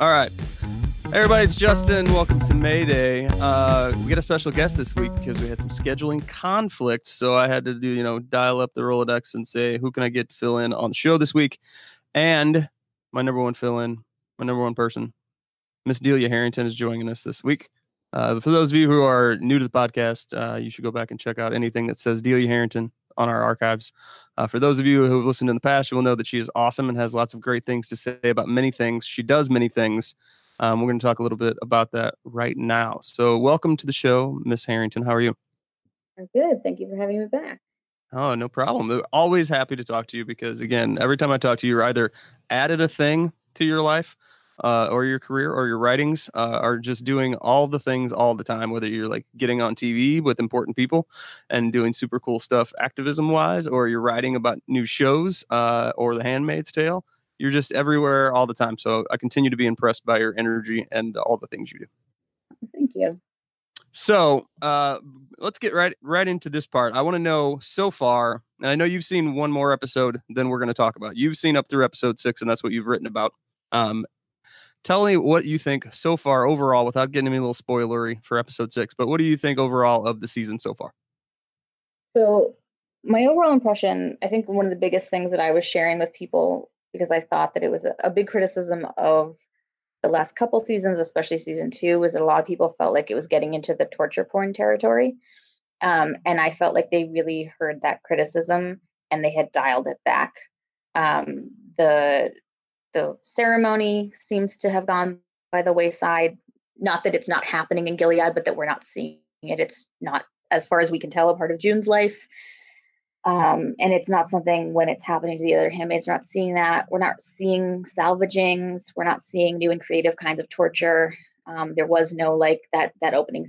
All right. Hey everybody, it's Justin. Welcome to Mayday. Uh, we got a special guest this week because we had some scheduling conflicts. So I had to do, you know, dial up the Rolodex and say, who can I get to fill in on the show this week? And my number one fill in, my number one person, Miss Delia Harrington is joining us this week. Uh, for those of you who are new to the podcast, uh, you should go back and check out anything that says Delia Harrington on our archives. Uh, for those of you who have listened in the past, you will know that she is awesome and has lots of great things to say about many things. She does many things. Um, we're going to talk a little bit about that right now. So, welcome to the show, Miss Harrington. How are you? I'm good. Thank you for having me back. Oh, no problem. Always happy to talk to you because, again, every time I talk to you, you're either added a thing to your life uh, or your career or your writings uh, are just doing all the things all the time, whether you're like getting on TV with important people and doing super cool stuff activism wise, or you're writing about new shows uh, or The Handmaid's Tale. You're just everywhere all the time. So I continue to be impressed by your energy and all the things you do. Thank you. So uh, let's get right right into this part. I want to know so far, and I know you've seen one more episode than we're going to talk about. You've seen up through episode six, and that's what you've written about. Um, tell me what you think so far overall without getting me a little spoilery for episode six but what do you think overall of the season so far? So my overall impression i think one of the biggest things that i was sharing with people because i thought that it was a, a big criticism of the last couple seasons especially season two was that a lot of people felt like it was getting into the torture porn territory. Um, and i felt like they really heard that criticism and they had dialed it back. Um, the the ceremony seems to have gone by the wayside. Not that it's not happening in Gilead, but that we're not seeing it. It's not, as far as we can tell, a part of June's life. Um, and it's not something when it's happening to the other handmaids. We're not seeing that. We're not seeing salvagings. We're not seeing new and creative kinds of torture. Um, there was no like that that opening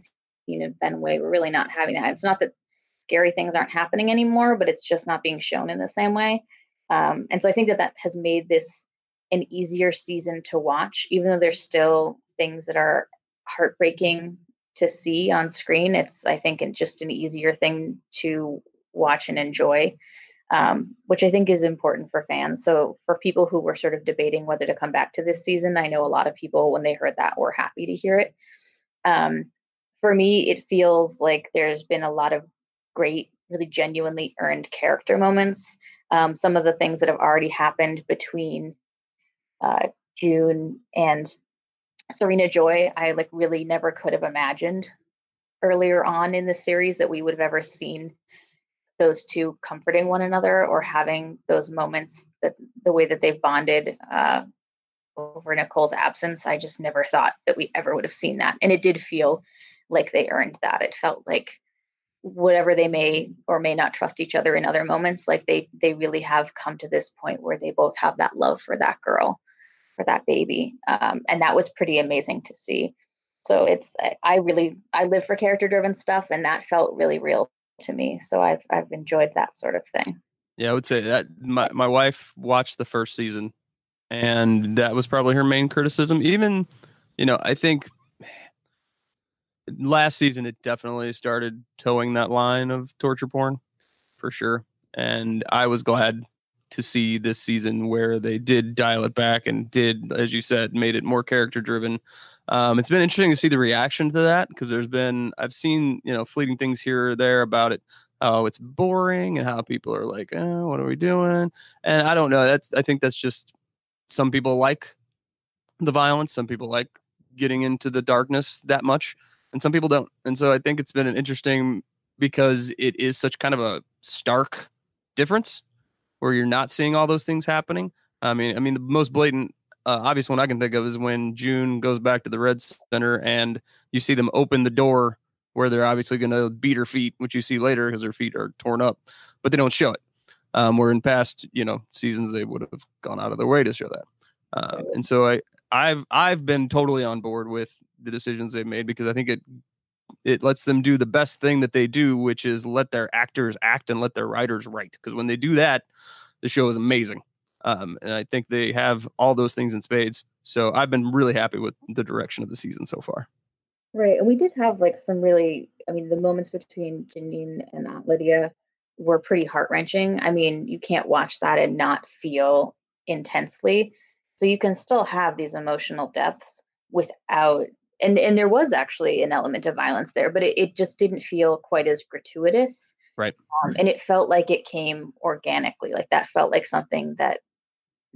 scene of Fenway. We're really not having that. It's not that scary things aren't happening anymore, but it's just not being shown in the same way. Um, and so I think that that has made this an easier season to watch, even though there's still things that are heartbreaking to see on screen. It's, I think, just an easier thing to watch and enjoy, um, which I think is important for fans. So, for people who were sort of debating whether to come back to this season, I know a lot of people, when they heard that, were happy to hear it. Um, for me, it feels like there's been a lot of great, really genuinely earned character moments. Um, some of the things that have already happened between uh, June and Serena Joy, I like really never could have imagined earlier on in the series that we would have ever seen those two comforting one another or having those moments that the way that they've bonded uh, over Nicole's absence. I just never thought that we ever would have seen that. And it did feel like they earned that. It felt like whatever they may or may not trust each other in other moments, like they they really have come to this point where they both have that love for that girl for that baby. Um, and that was pretty amazing to see. So it's I really I live for character driven stuff, and that felt really real to me. So I've I've enjoyed that sort of thing. Yeah, I would say that my my wife watched the first season, and that was probably her main criticism. Even, you know, I think last season it definitely started towing that line of torture porn, for sure. And I was glad to see this season where they did dial it back and did, as you said, made it more character driven. Um, it's been interesting to see the reaction to that because there's been I've seen you know fleeting things here or there about it. Oh, it's boring and how people are like, oh, what are we doing? And I don't know. That's I think that's just some people like the violence. Some people like getting into the darkness that much, and some people don't. And so I think it's been an interesting because it is such kind of a stark difference where you're not seeing all those things happening. I mean, I mean, the most blatant, uh, obvious one I can think of is when June goes back to the Red Center and you see them open the door where they're obviously going to beat her feet, which you see later because her feet are torn up, but they don't show it. Um, where in past, you know, seasons they would have gone out of their way to show that. Uh, and so I, I've I've been totally on board with the decisions they've made because I think it it lets them do the best thing that they do, which is let their actors act and let their writers write. Because when they do that, the show is amazing. Um, and I think they have all those things in spades. So I've been really happy with the direction of the season so far. Right. And we did have like some really, I mean, the moments between Janine and Aunt Lydia were pretty heart wrenching. I mean, you can't watch that and not feel intensely. So you can still have these emotional depths without and and there was actually an element of violence there, but it, it just didn't feel quite as gratuitous. Right. Um, and it felt like it came organically. Like that felt like something that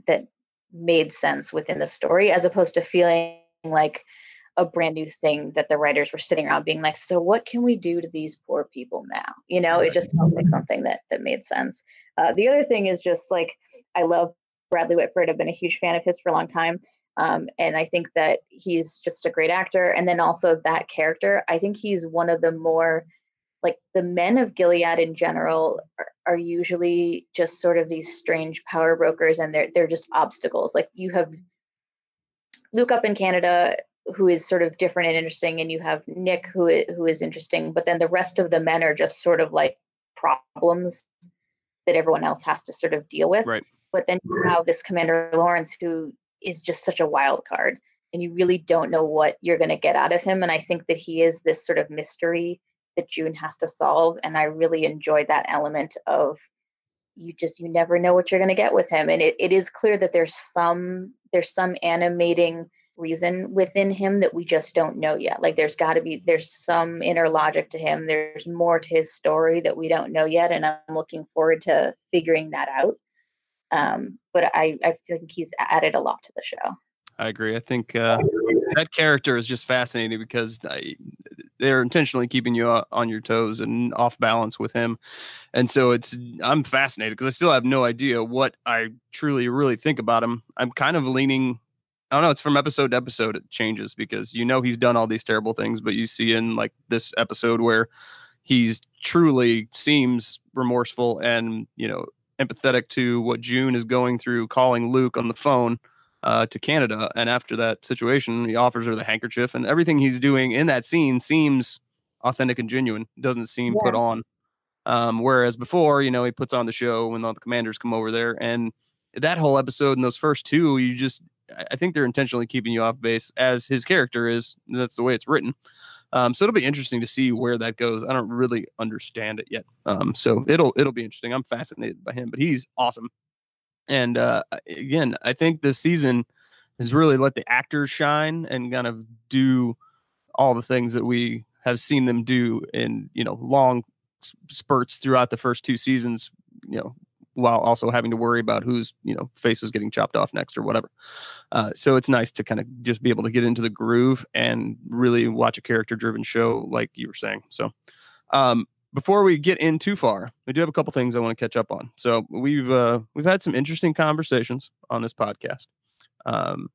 that made sense within the story, as opposed to feeling like a brand new thing that the writers were sitting around being like, so what can we do to these poor people now? You know, it just felt like something that that made sense. Uh, the other thing is just like I love Bradley Whitford. I've been a huge fan of his for a long time. Um, and I think that he's just a great actor. And then also that character, I think he's one of the more like the men of Gilead in general are, are, usually just sort of these strange power brokers and they're they're just obstacles. Like you have Luke up in Canada who is sort of different and interesting and you have Nick who who is interesting, but then the rest of the men are just sort of like problems that everyone else has to sort of deal with. Right. But then you have this Commander Lawrence who is just such a wild card and you really don't know what you're going to get out of him and i think that he is this sort of mystery that june has to solve and i really enjoy that element of you just you never know what you're going to get with him and it, it is clear that there's some there's some animating reason within him that we just don't know yet like there's got to be there's some inner logic to him there's more to his story that we don't know yet and i'm looking forward to figuring that out um, but I, I think he's added a lot to the show. I agree. I think uh, that character is just fascinating because I, they're intentionally keeping you on your toes and off balance with him, and so it's I'm fascinated because I still have no idea what I truly really think about him. I'm kind of leaning. I don't know. It's from episode to episode. It changes because you know he's done all these terrible things, but you see in like this episode where he's truly seems remorseful and you know empathetic to what June is going through, calling Luke on the phone uh, to Canada. And after that situation, he offers her the handkerchief, and everything he's doing in that scene seems authentic and genuine. Doesn't seem yeah. put on. Um, whereas before, you know, he puts on the show when all the commanders come over there, and that whole episode and those first two, you just, I think they're intentionally keeping you off base as his character is. That's the way it's written. Um, so it'll be interesting to see where that goes. I don't really understand it yet. Um, so it'll it'll be interesting. I'm fascinated by him, but he's awesome. And uh, again, I think this season has really let the actors shine and kind of do all the things that we have seen them do in you know long spurts throughout the first two seasons. You know, while also having to worry about whose you know face was getting chopped off next or whatever. Uh, so it's nice to kind of just be able to get into the groove and really watch a character driven show like you were saying. So um, before we get in too far, we do have a couple things I want to catch up on. So we've uh, we've had some interesting conversations on this podcast, um,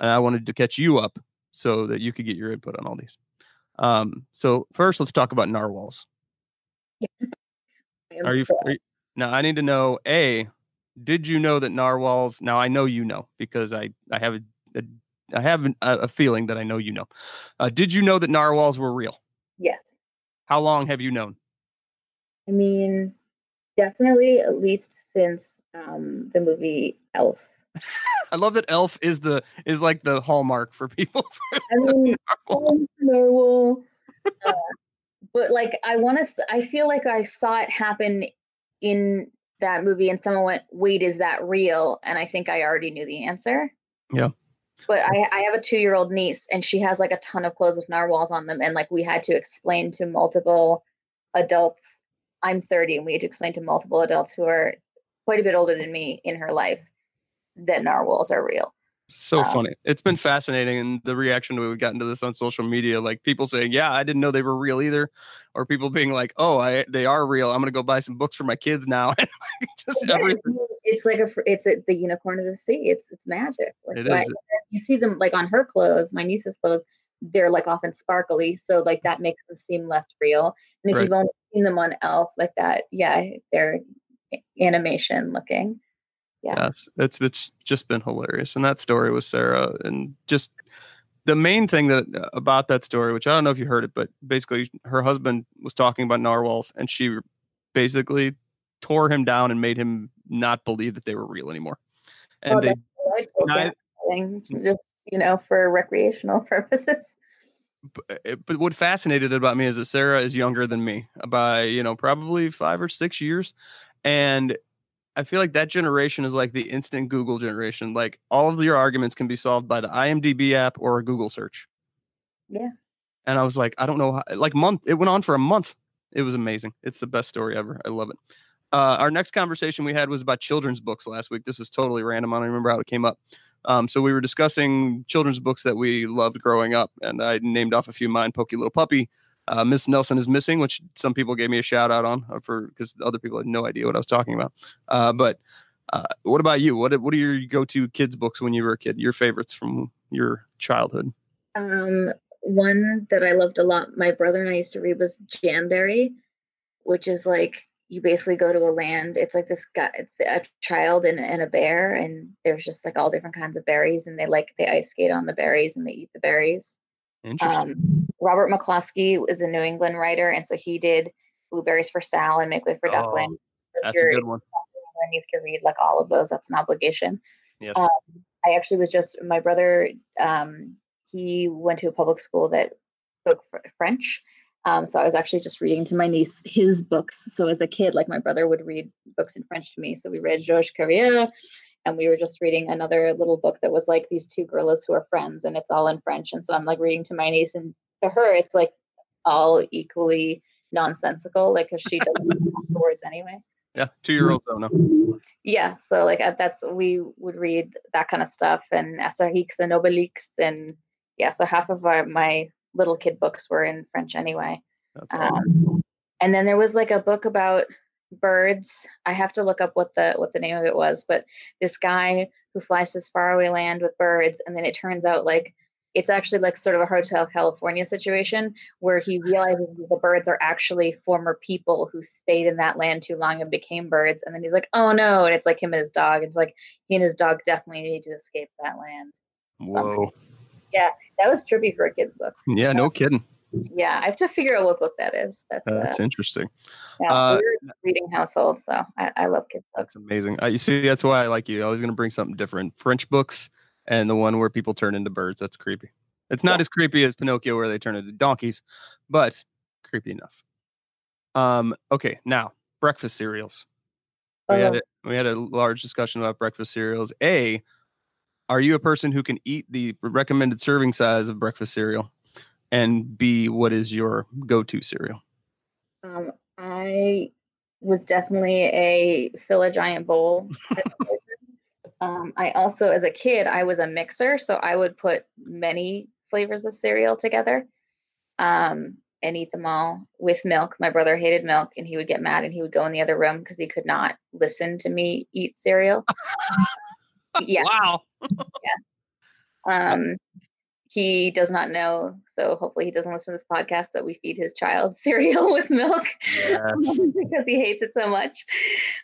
and I wanted to catch you up so that you could get your input on all these. Um, so first, let's talk about narwhals. Are you, are you now I need to know a did you know that narwhals now I know you know because I I have a, a I have a, a feeling that I know you know. Uh, did you know that narwhals were real? Yes. How long have you known? I mean, definitely at least since um, the movie Elf. I love that Elf is the is like the hallmark for people. For I mean, narwhal. narwhal. Uh, but like, I want to. I feel like I saw it happen in that movie and someone went, wait, is that real? And I think I already knew the answer. Yeah. But I, I have a two year old niece and she has like a ton of clothes with narwhals on them. And like we had to explain to multiple adults. I'm 30 and we had to explain to multiple adults who are quite a bit older than me in her life that narwhals are real. So um, funny. It's been fascinating. And the reaction we've gotten to this on social media, like people saying, yeah, I didn't know they were real either. Or people being like, oh, I, they are real. I'm going to go buy some books for my kids now. Just yeah, everything. It's like a, it's a, the unicorn of the sea. It's, it's magic. Like, it is. You see them like on her clothes, my niece's clothes, they're like often sparkly. So like that makes them seem less real. And if right. you've only seen them on Elf like that, yeah, they're animation looking yeah. Yes, it's it's just been hilarious. And that story with Sarah, and just the main thing that uh, about that story, which I don't know if you heard it, but basically her husband was talking about narwhals, and she basically tore him down and made him not believe that they were real anymore. And oh, they, not, just you know, for recreational purposes. But, uh, but what fascinated about me is that Sarah is younger than me by you know probably five or six years, and I feel like that generation is like the instant Google generation. Like all of your arguments can be solved by the IMDb app or a Google search. Yeah. And I was like, I don't know, how, like month. It went on for a month. It was amazing. It's the best story ever. I love it. Uh, our next conversation we had was about children's books last week. This was totally random. I don't remember how it came up. Um, so we were discussing children's books that we loved growing up, and I named off a few mine. Pokey Little Puppy, uh, Miss Nelson is missing, which some people gave me a shout out on uh, for because other people had no idea what I was talking about. Uh, but uh, what about you? What what are your go to kids books when you were a kid? Your favorites from your childhood? Um, one that I loved a lot, my brother and I used to read was Jamberry, which is like you basically go to a land. It's like this guy, a child and, and a bear, and there's just like all different kinds of berries, and they like they ice skate on the berries and they eat the berries. Interesting. Um, Robert McCloskey is a New England writer, and so he did Blueberries for Sal and Make Way for Duckling. Oh, that's a good one. And you have to read like all of those. That's an obligation. Yes. Um, I actually was just my brother. Um, he went to a public school that spoke French, um, so I was actually just reading to my niece his books. So as a kid, like my brother would read books in French to me. So we read Georges Carrière, and we were just reading another little book that was like these two gorillas who are friends, and it's all in French. And so I'm like reading to my niece, and to her, it's like all equally nonsensical, like because she doesn't know the words anyway. Yeah, two year olds don't know. Yeah, so like that's we would read that kind of stuff and Asterix and Obelix and yeah, so half of our my little kid books were in French anyway. Awesome. Um, and then there was like a book about birds. I have to look up what the what the name of it was, but this guy who flies this faraway land with birds, and then it turns out like it's actually like sort of a Hotel California situation where he realizes the birds are actually former people who stayed in that land too long and became birds. And then he's like, oh no. And it's like him and his dog. It's like he and his dog definitely need to escape that land. Um, Whoa. Yeah, that was trippy for a kid's book. Yeah, no kidding. Yeah, I have to figure out what book that is. That's, uh, that's interesting. Yeah, uh, we're reading household, so I, I love kids books. That's amazing. Uh, you see, that's why I like you. I was going to bring something different. French books and the one where people turn into birds. That's creepy. It's not yeah. as creepy as Pinocchio where they turn into donkeys, but creepy enough. Um. Okay, now breakfast cereals. We had uh-huh. a, we had a large discussion about breakfast cereals. A, are you a person who can eat the recommended serving size of breakfast cereal? And B, what is your go-to cereal? Um, I was definitely a fill a giant bowl. um, I also, as a kid, I was a mixer, so I would put many flavors of cereal together um, and eat them all with milk. My brother hated milk, and he would get mad, and he would go in the other room because he could not listen to me eat cereal. yeah. Wow. yeah. Um, he does not know, so hopefully he doesn't listen to this podcast that we feed his child cereal with milk yes. because he hates it so much.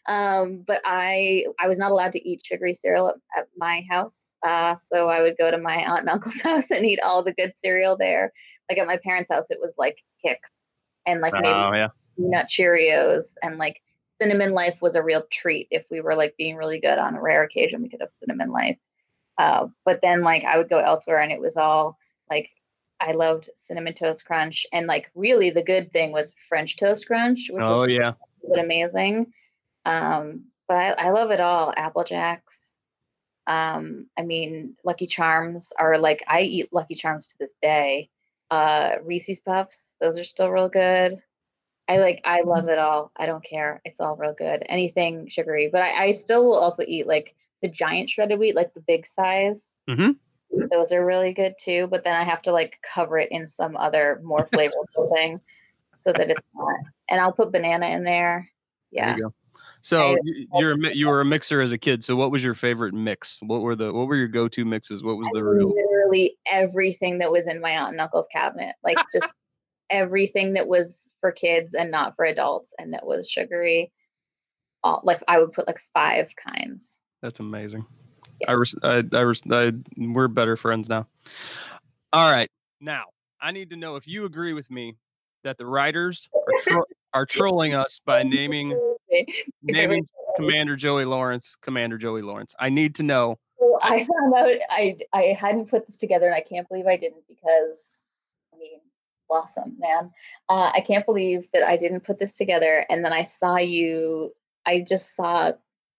Um, but I I was not allowed to eat sugary cereal at, at my house. Uh, so I would go to my aunt and uncle's house and eat all the good cereal there. Like at my parents' house, it was like Kix and like maybe oh, yeah. nut Cheerios and like cinnamon life was a real treat. If we were like being really good on a rare occasion, we could have cinnamon life. Uh, but then like I would go elsewhere and it was all like I loved cinnamon toast crunch and like really the good thing was French toast crunch, which oh was yeah, amazing. Um, but I, I love it all. Apple Jacks. Um, I mean, Lucky Charms are like I eat Lucky Charms to this day. Uh, Reese's Puffs, those are still real good. I like I love it all. I don't care. It's all real good. Anything sugary, but I, I still will also eat like the giant shredded wheat, like the big size. Mm-hmm. Those are really good too. But then I have to like cover it in some other more flavorful thing so that it's not. And I'll put banana in there. Yeah. There so you're a, you were a mixer as a kid. So what was your favorite mix? What were the what were your go to mixes? What was the real? Literally everything that was in my aunt and uncle's cabinet, like just everything that was for kids and not for adults, and that was sugary. All, like I would put like five kinds. That's amazing. Yeah. I, res- I, I, res- I, we're better friends now. All right, now I need to know if you agree with me that the writers are, tro- are trolling us by naming naming Commander Joey Lawrence Commander Joey Lawrence. I need to know. Well, I found out I I hadn't put this together, and I can't believe I didn't because I mean, blossom, man. Uh, I can't believe that I didn't put this together, and then I saw you. I just saw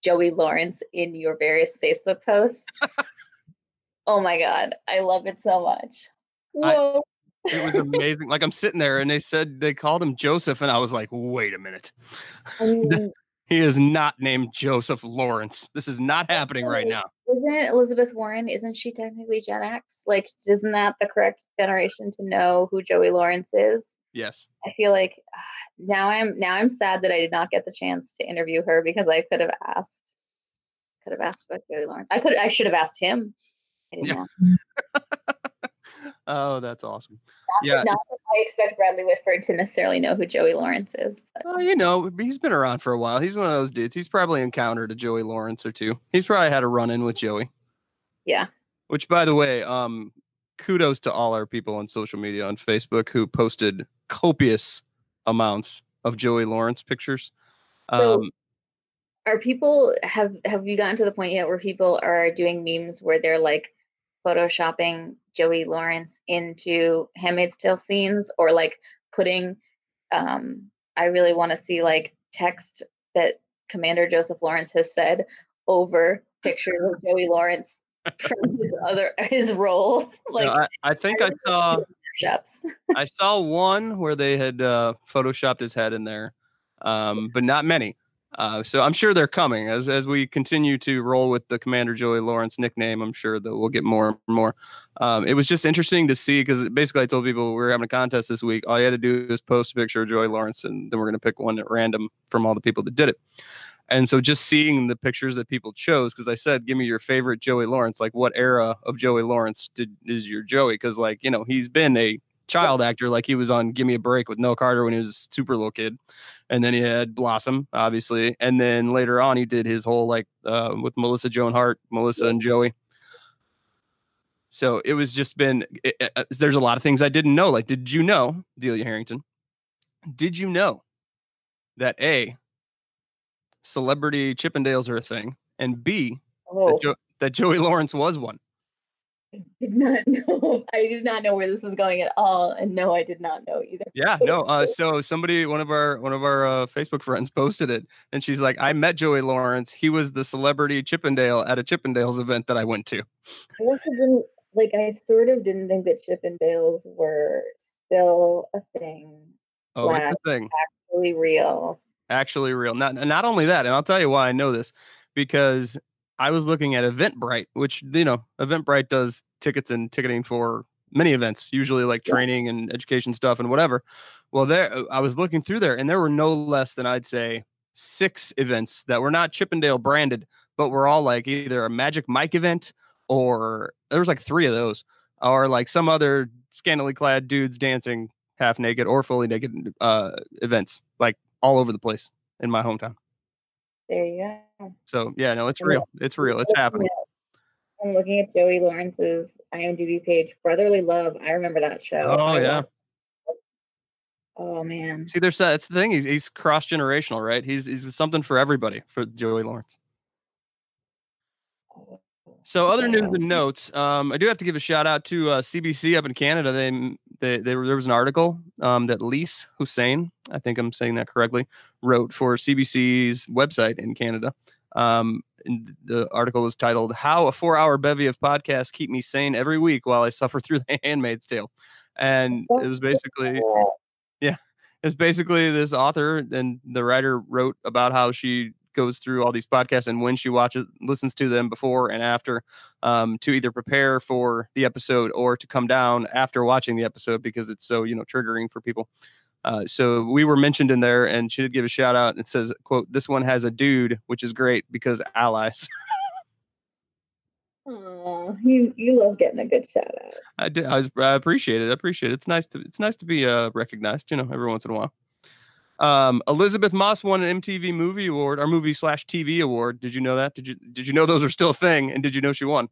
Joey Lawrence in your various Facebook posts. oh my god, I love it so much. Whoa. I, it was amazing. like I'm sitting there and they said they called him Joseph, and I was like, wait a minute. Mean, he is not named Joseph Lawrence. This is not happening right now. Isn't Elizabeth Warren? Isn't she technically Gen X? Like, isn't that the correct generation to know who Joey Lawrence is? Yes. I feel like uh, now I'm now I'm sad that I did not get the chance to interview her because I could have asked could have asked about Joey Lawrence. I could I should have asked him. yeah. oh, that's awesome. Not yeah. That, not that I expect Bradley Whitford to necessarily know who Joey Lawrence is. But. Well, you know, he's been around for a while. He's one of those dudes. He's probably encountered a Joey Lawrence or two. He's probably had a run in with Joey. Yeah. Which, by the way, um, kudos to all our people on social media on Facebook who posted copious amounts of Joey Lawrence pictures. Um, so are people have have you gotten to the point yet where people are doing memes where they're like photoshopping Joey Lawrence into Handmaid's Tale scenes or like putting um I really want to see like text that Commander Joseph Lawrence has said over pictures of Joey Lawrence from his other his roles. Like I, I, think I, I saw I saw one where they had uh, photoshopped his head in there, um, but not many. Uh, so I'm sure they're coming as as we continue to roll with the Commander Joey Lawrence nickname. I'm sure that we'll get more and more. Um, it was just interesting to see because basically I told people we were having a contest this week. All you had to do is post a picture of Joey Lawrence, and then we're going to pick one at random from all the people that did it. And so just seeing the pictures that people chose, because I said, give me your favorite Joey Lawrence. Like, what era of Joey Lawrence did is your Joey? Because like you know he's been a child actor. Like he was on Give Me a Break with Nell Carter when he was a super little kid, and then he had Blossom, obviously, and then later on he did his whole like uh, with Melissa Joan Hart, Melissa and Joey. So it was just been. It, it, uh, there's a lot of things I didn't know. Like, did you know, Delia Harrington? Did you know that a celebrity Chippendales are a thing, and b oh. that, jo- that Joey Lawrence was one? I did not know. I did not know where this was going at all, and no, I did not know either. Yeah, no. Uh, so somebody, one of our one of our uh, Facebook friends, posted it, and she's like, "I met Joey Lawrence. He was the celebrity Chippendale at a Chippendales event that I went to." I also didn't like. I sort of didn't think that Chippendales were still a thing. Oh, it's a thing. Actually real. Actually real. Not not only that, and I'll tell you why I know this because I was looking at Eventbrite, which you know, Eventbrite does tickets and ticketing for many events, usually like training and education stuff and whatever. Well, there I was looking through there, and there were no less than I'd say six events that were not Chippendale branded, but were all like either a Magic Mike event or there was like three of those, or like some other scantily clad dudes dancing half naked or fully naked uh, events, like all over the place in my hometown. There you go. So yeah, no, it's real. It's real. It's happening. I'm looking at Joey Lawrence's IMDb page. Brotherly Love. I remember that show. Oh yeah. Oh man. See, there's that's the thing. He's he's cross generational, right? He's he's something for everybody for Joey Lawrence. So other news and notes. Um, I do have to give a shout out to uh, CBC up in Canada. They, they, they there was an article um, that Lise Hussein, I think I'm saying that correctly, wrote for CBC's website in Canada. Um, the article was titled "How a Four-Hour Bevy of Podcasts Keep Me Sane Every Week While I Suffer Through the Handmaid's Tale," and it was basically, yeah, it's basically this author and the writer wrote about how she goes through all these podcasts and when she watches listens to them before and after um, to either prepare for the episode or to come down after watching the episode because it's so you know triggering for people uh, so we were mentioned in there and she did give a shout out it says quote this one has a dude which is great because allies Oh, you you love getting a good shout out. I do. I, was, I appreciate it. I appreciate it. It's nice to it's nice to be uh, recognized. You know, every once in a while. Um, Elisabeth Moss won an MTV Movie Award, our movie slash TV award. Did you know that? Did you did you know those are still a thing? And did you know she won?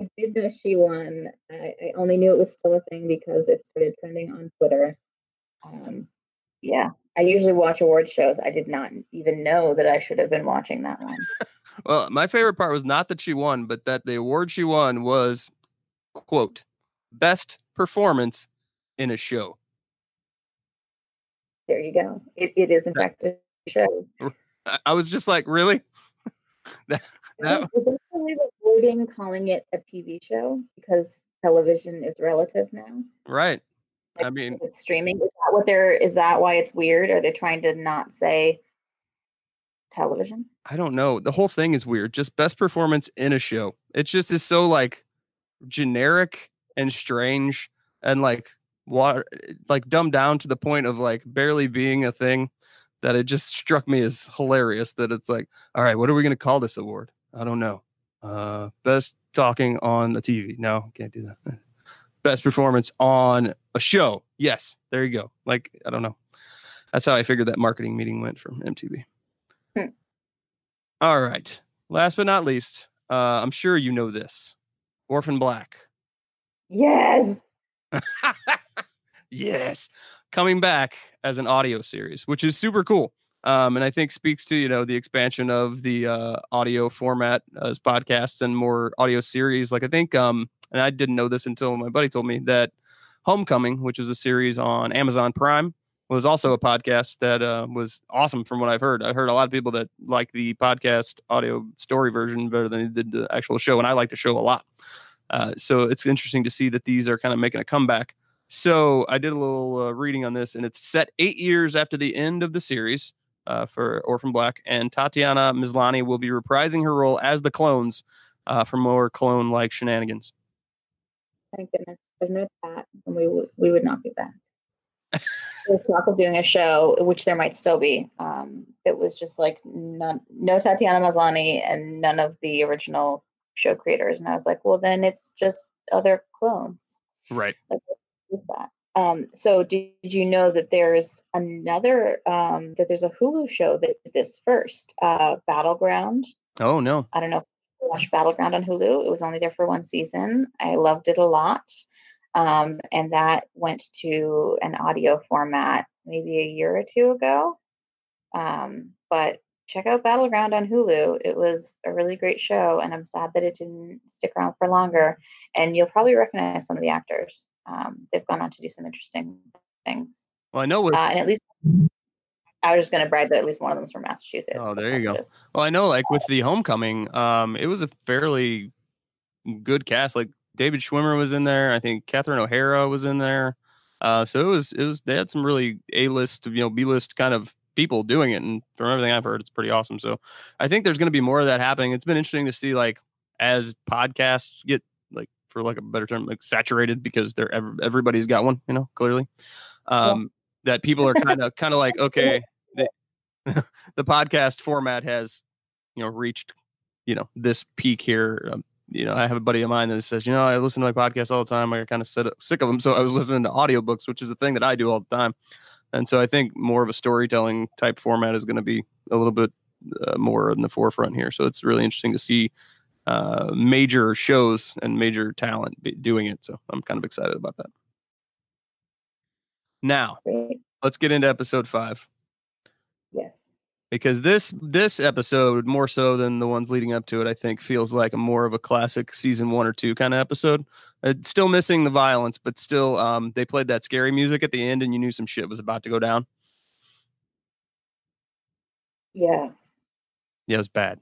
I did know she won. I, I only knew it was still a thing because it started trending on Twitter. Um, yeah, I usually watch award shows. I did not even know that I should have been watching that one. well, my favorite part was not that she won, but that the award she won was quote best performance in a show there you go. It, it is in fact a show. I, was just like, really? that, that, We're avoiding calling it a TV show because television is relative now. right. Like, I mean, It's streaming. Is that what they're? Is that why it's weird? Are they trying to not say television? I don't know. The whole thing is weird. Just best performance in a show. It just is so like generic and strange and like what like dumbed down to the point of like barely being a thing that it just struck me as hilarious that it's like, all right, what are we gonna call this award? I don't know. Uh best talking on the TV. No, can't do that. Best performance on a show. Yes, there you go. Like, I don't know. That's how I figured that marketing meeting went from MTV. Hmm. All right. Last but not least, uh, I'm sure you know this. Orphan Black. Yes. yes. Coming back as an audio series, which is super cool. Um, and I think speaks to, you know, the expansion of the uh, audio format as podcasts and more audio series. Like I think, um, and I didn't know this until my buddy told me that Homecoming, which is a series on Amazon Prime, was also a podcast that uh, was awesome from what I've heard. I heard a lot of people that like the podcast audio story version better than they did the actual show, and I like the show a lot. Uh, so it's interesting to see that these are kind of making a comeback. So I did a little uh, reading on this, and it's set eight years after the end of the series uh, for Orphan Black, and Tatiana Maslany will be reprising her role as the clones uh, for more clone-like shenanigans. Thank goodness. There's no chat, and we would we would not be back. Talk of doing a show, which there might still be. Um, it was just like none, no Tatiana Maslany and none of the original show creators, and I was like, well, then it's just other clones. Right. Like, that. Um, so did you know that there's another um, that there's a Hulu show that did this first, uh, Battleground. Oh no. I don't know if you watched Battleground on Hulu. It was only there for one season. I loved it a lot. Um, and that went to an audio format maybe a year or two ago. Um, but check out Battleground on Hulu. It was a really great show, and I'm sad that it didn't stick around for longer. And you'll probably recognize some of the actors. Um, they've gone on to do some interesting things. Well, I know. With, Uh, and at least I was just going to brag that at least one of them's from Massachusetts. Oh, there you go. Well, I know, like with the Homecoming, um, it was a fairly good cast. Like David Schwimmer was in there. I think Catherine O'Hara was in there. Uh, so it was it was they had some really A list, you know, B list kind of people doing it, and from everything I've heard, it's pretty awesome. So I think there's going to be more of that happening. It's been interesting to see like as podcasts get for like a better term like saturated because they're everybody's got one, you know, clearly. Um, that people are kind of kind of like okay, the, the podcast format has you know reached you know this peak here. Um, you know, I have a buddy of mine that says, you know, I listen to my podcast all the time. I kind of sick sick of them, so I was listening to audiobooks, which is a thing that I do all the time. And so I think more of a storytelling type format is going to be a little bit uh, more in the forefront here. So it's really interesting to see uh, major shows and major talent doing it. So I'm kind of excited about that. Now let's get into episode five Yes. because this this episode more so than the ones leading up to it i think feels like a more of a classic season one or two kind of episode it's still missing the violence but still um they played that scary music at the end and you knew some shit was about to go down Yeah. yeah it was bad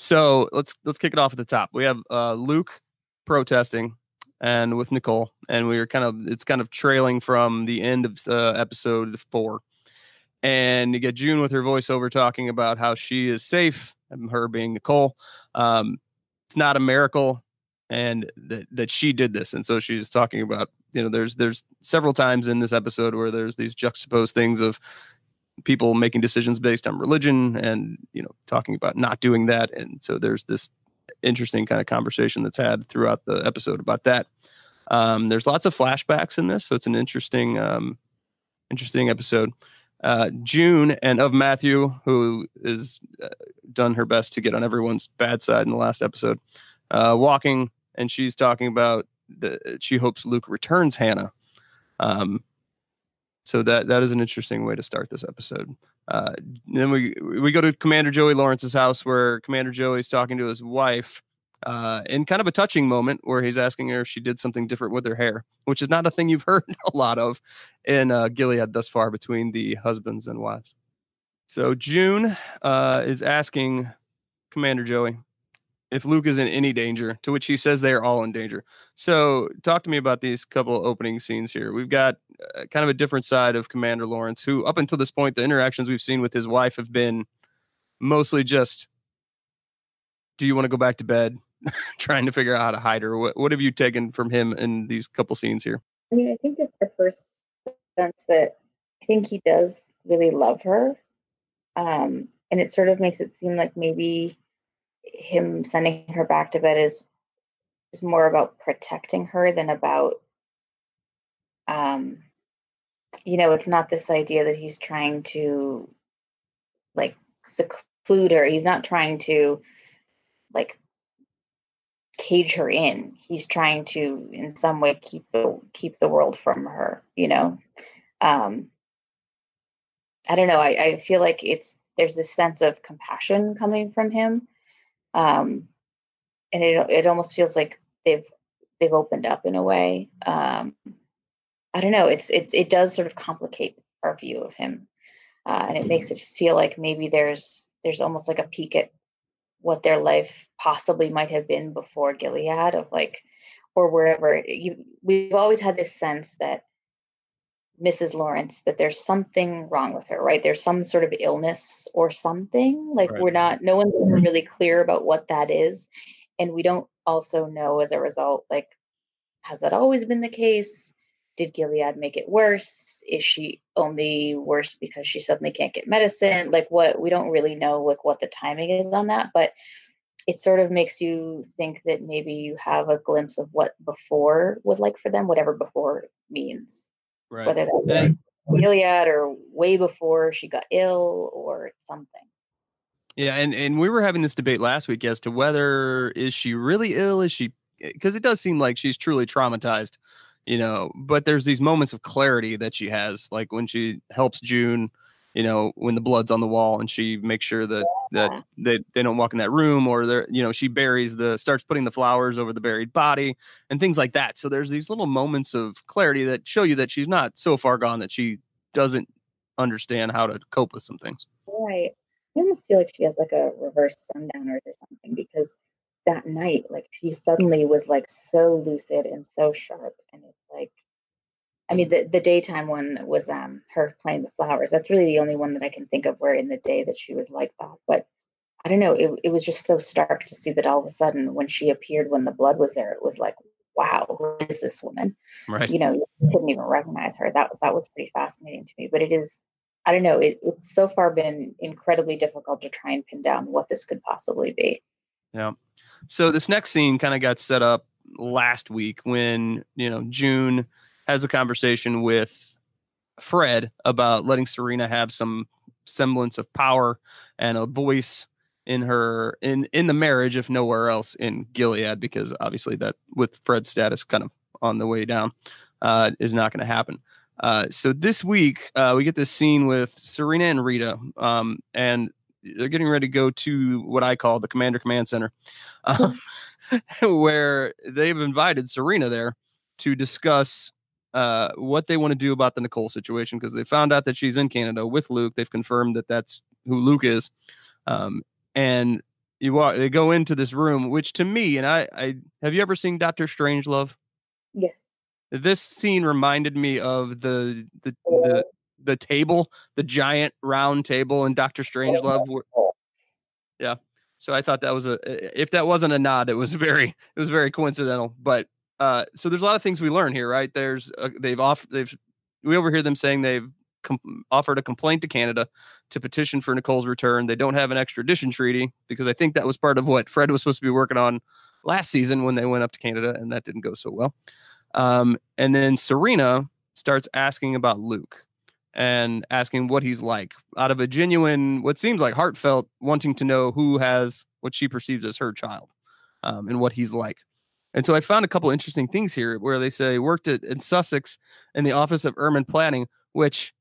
so let's let's kick it off at the top. We have uh luke protesting and with nicole and we are kind of it's kind of trailing from the end of uh, episode four. And you get June with her voiceover talking about how she is safe, and her being Nicole. Um, it's not a miracle, and that that she did this, and so she's talking about you know there's there's several times in this episode where there's these juxtaposed things of people making decisions based on religion and you know talking about not doing that. And so there's this interesting kind of conversation that's had throughout the episode about that. Um, there's lots of flashbacks in this so it's an interesting um, interesting episode. Uh, June and Ofmatthew, who is uh, done her best to get on everyone's bad side in the last episode, uh, walking, and she's talking about the, she hopes Luke returns Hannah. Um, so that that is an interesting way to start this episode. Uh, then we we go to Commander Joey Lawrence's house, where Commander Joey's talking to his wife, uh, in kind of a touching moment where he's asking her if she did something different with her hair, which is not a thing you've heard a lot of in uh, Gilead thus far between the husbands and wives. So June uh, is asking Commander Joey if Luke is in any danger, to which he says they are all in danger. So, talk to me about these couple opening scenes here. We've got uh, kind of a different side of Commander Lawrence, who, up until this point, the interactions we've seen with his wife have been mostly just, "Do you want to go back to bed?" trying to figure out how to hide her. What What have you taken from him in these couple scenes here? I mean, I think it's the first sense that I think he does really love her, um, and it sort of makes it seem like maybe him sending her back to bed is is more about protecting her than about um you know it's not this idea that he's trying to like seclude her. He's not trying to like cage her in. He's trying to in some way keep the keep the world from her you know? Um i don't know. I, I feel like it's there's this sense of compassion coming from him um, and it it almost feels like they've they've opened up in a way. Um, I don't know. It's it it does sort of complicate our view of him, uh, and it makes it feel like maybe there's there's almost like a peek at what their life possibly might have been before Gilead, of like, or wherever. You we've always had this sense that Mrs. Lawrence that there's something wrong with her, right? There's some sort of illness or something. Like right. we're not, no one's mm-hmm. really clear about what that is. And we don't also know as a result, like, has that always been the case? Did Gilead make it worse? Is she only worse because she suddenly can't get medicine? Like what we don't really know like what the timing is on that, but it sort of makes you think that maybe you have a glimpse of what before was like for them, whatever before means right. whether that was Gilead or way before she got ill or something. Yeah, and and we were having this debate last week as to whether is she really ill? Is she eh, because it does seem like she's truly traumatized, you know. But there's these moments of clarity that she has, like when she helps June you know, when the blood's on the wall and she makes sure that that they, they don't walk in that room or they're, you know, she buries the starts putting the flowers over the buried body and things like that. So there's these little moments of clarity that show you that she's not so far gone that she doesn't understand how to cope with some things. Right. I almost feel like she has like a reverse sundowners or something because that night, like she suddenly was like so lucid and so sharp. And it's like I mean, the, the daytime one was um, her playing the flowers. That's really the only one that I can think of where in the day that she was like that. But I don't know. It, it was just so stark to see that all of a sudden when she appeared, when the blood was there, it was like, wow, who is this woman? Right. You know, you couldn't even recognize her. That that was pretty fascinating to me. But it is, I don't know. It, it's so far been incredibly difficult to try and pin down what this could possibly be. Yeah. So this next scene kind of got set up last week when you know June has a conversation with Fred about letting Serena have some semblance of power and a voice in her in in the marriage if nowhere else in Gilead because obviously that with Fred's status kind of on the way down uh, is not going to happen. Uh, so this week uh, we get this scene with Serena and Rita, um, and they're getting ready to go to what I call the Commander Command Center, um, where they've invited Serena there to discuss uh, what they want to do about the Nicole situation because they found out that she's in Canada with Luke. They've confirmed that that's who Luke is, um, and you walk. They go into this room, which to me, and I, I have you ever seen Doctor Strangelove? Yes. This scene reminded me of the the the, the table, the giant round table in Doctor Strangelove. Where, yeah. So I thought that was a if that wasn't a nod, it was very it was very coincidental. But uh, so there's a lot of things we learn here, right? There's uh, they've off they've we overhear them saying they've com- offered a complaint to Canada to petition for Nicole's return. They don't have an extradition treaty because I think that was part of what Fred was supposed to be working on last season when they went up to Canada, and that didn't go so well. Um, and then Serena starts asking about Luke and asking what he's like out of a genuine, what seems like heartfelt, wanting to know who has what she perceives as her child um, and what he's like. And so I found a couple interesting things here where they say worked at, in Sussex in the office of Urban Planning, which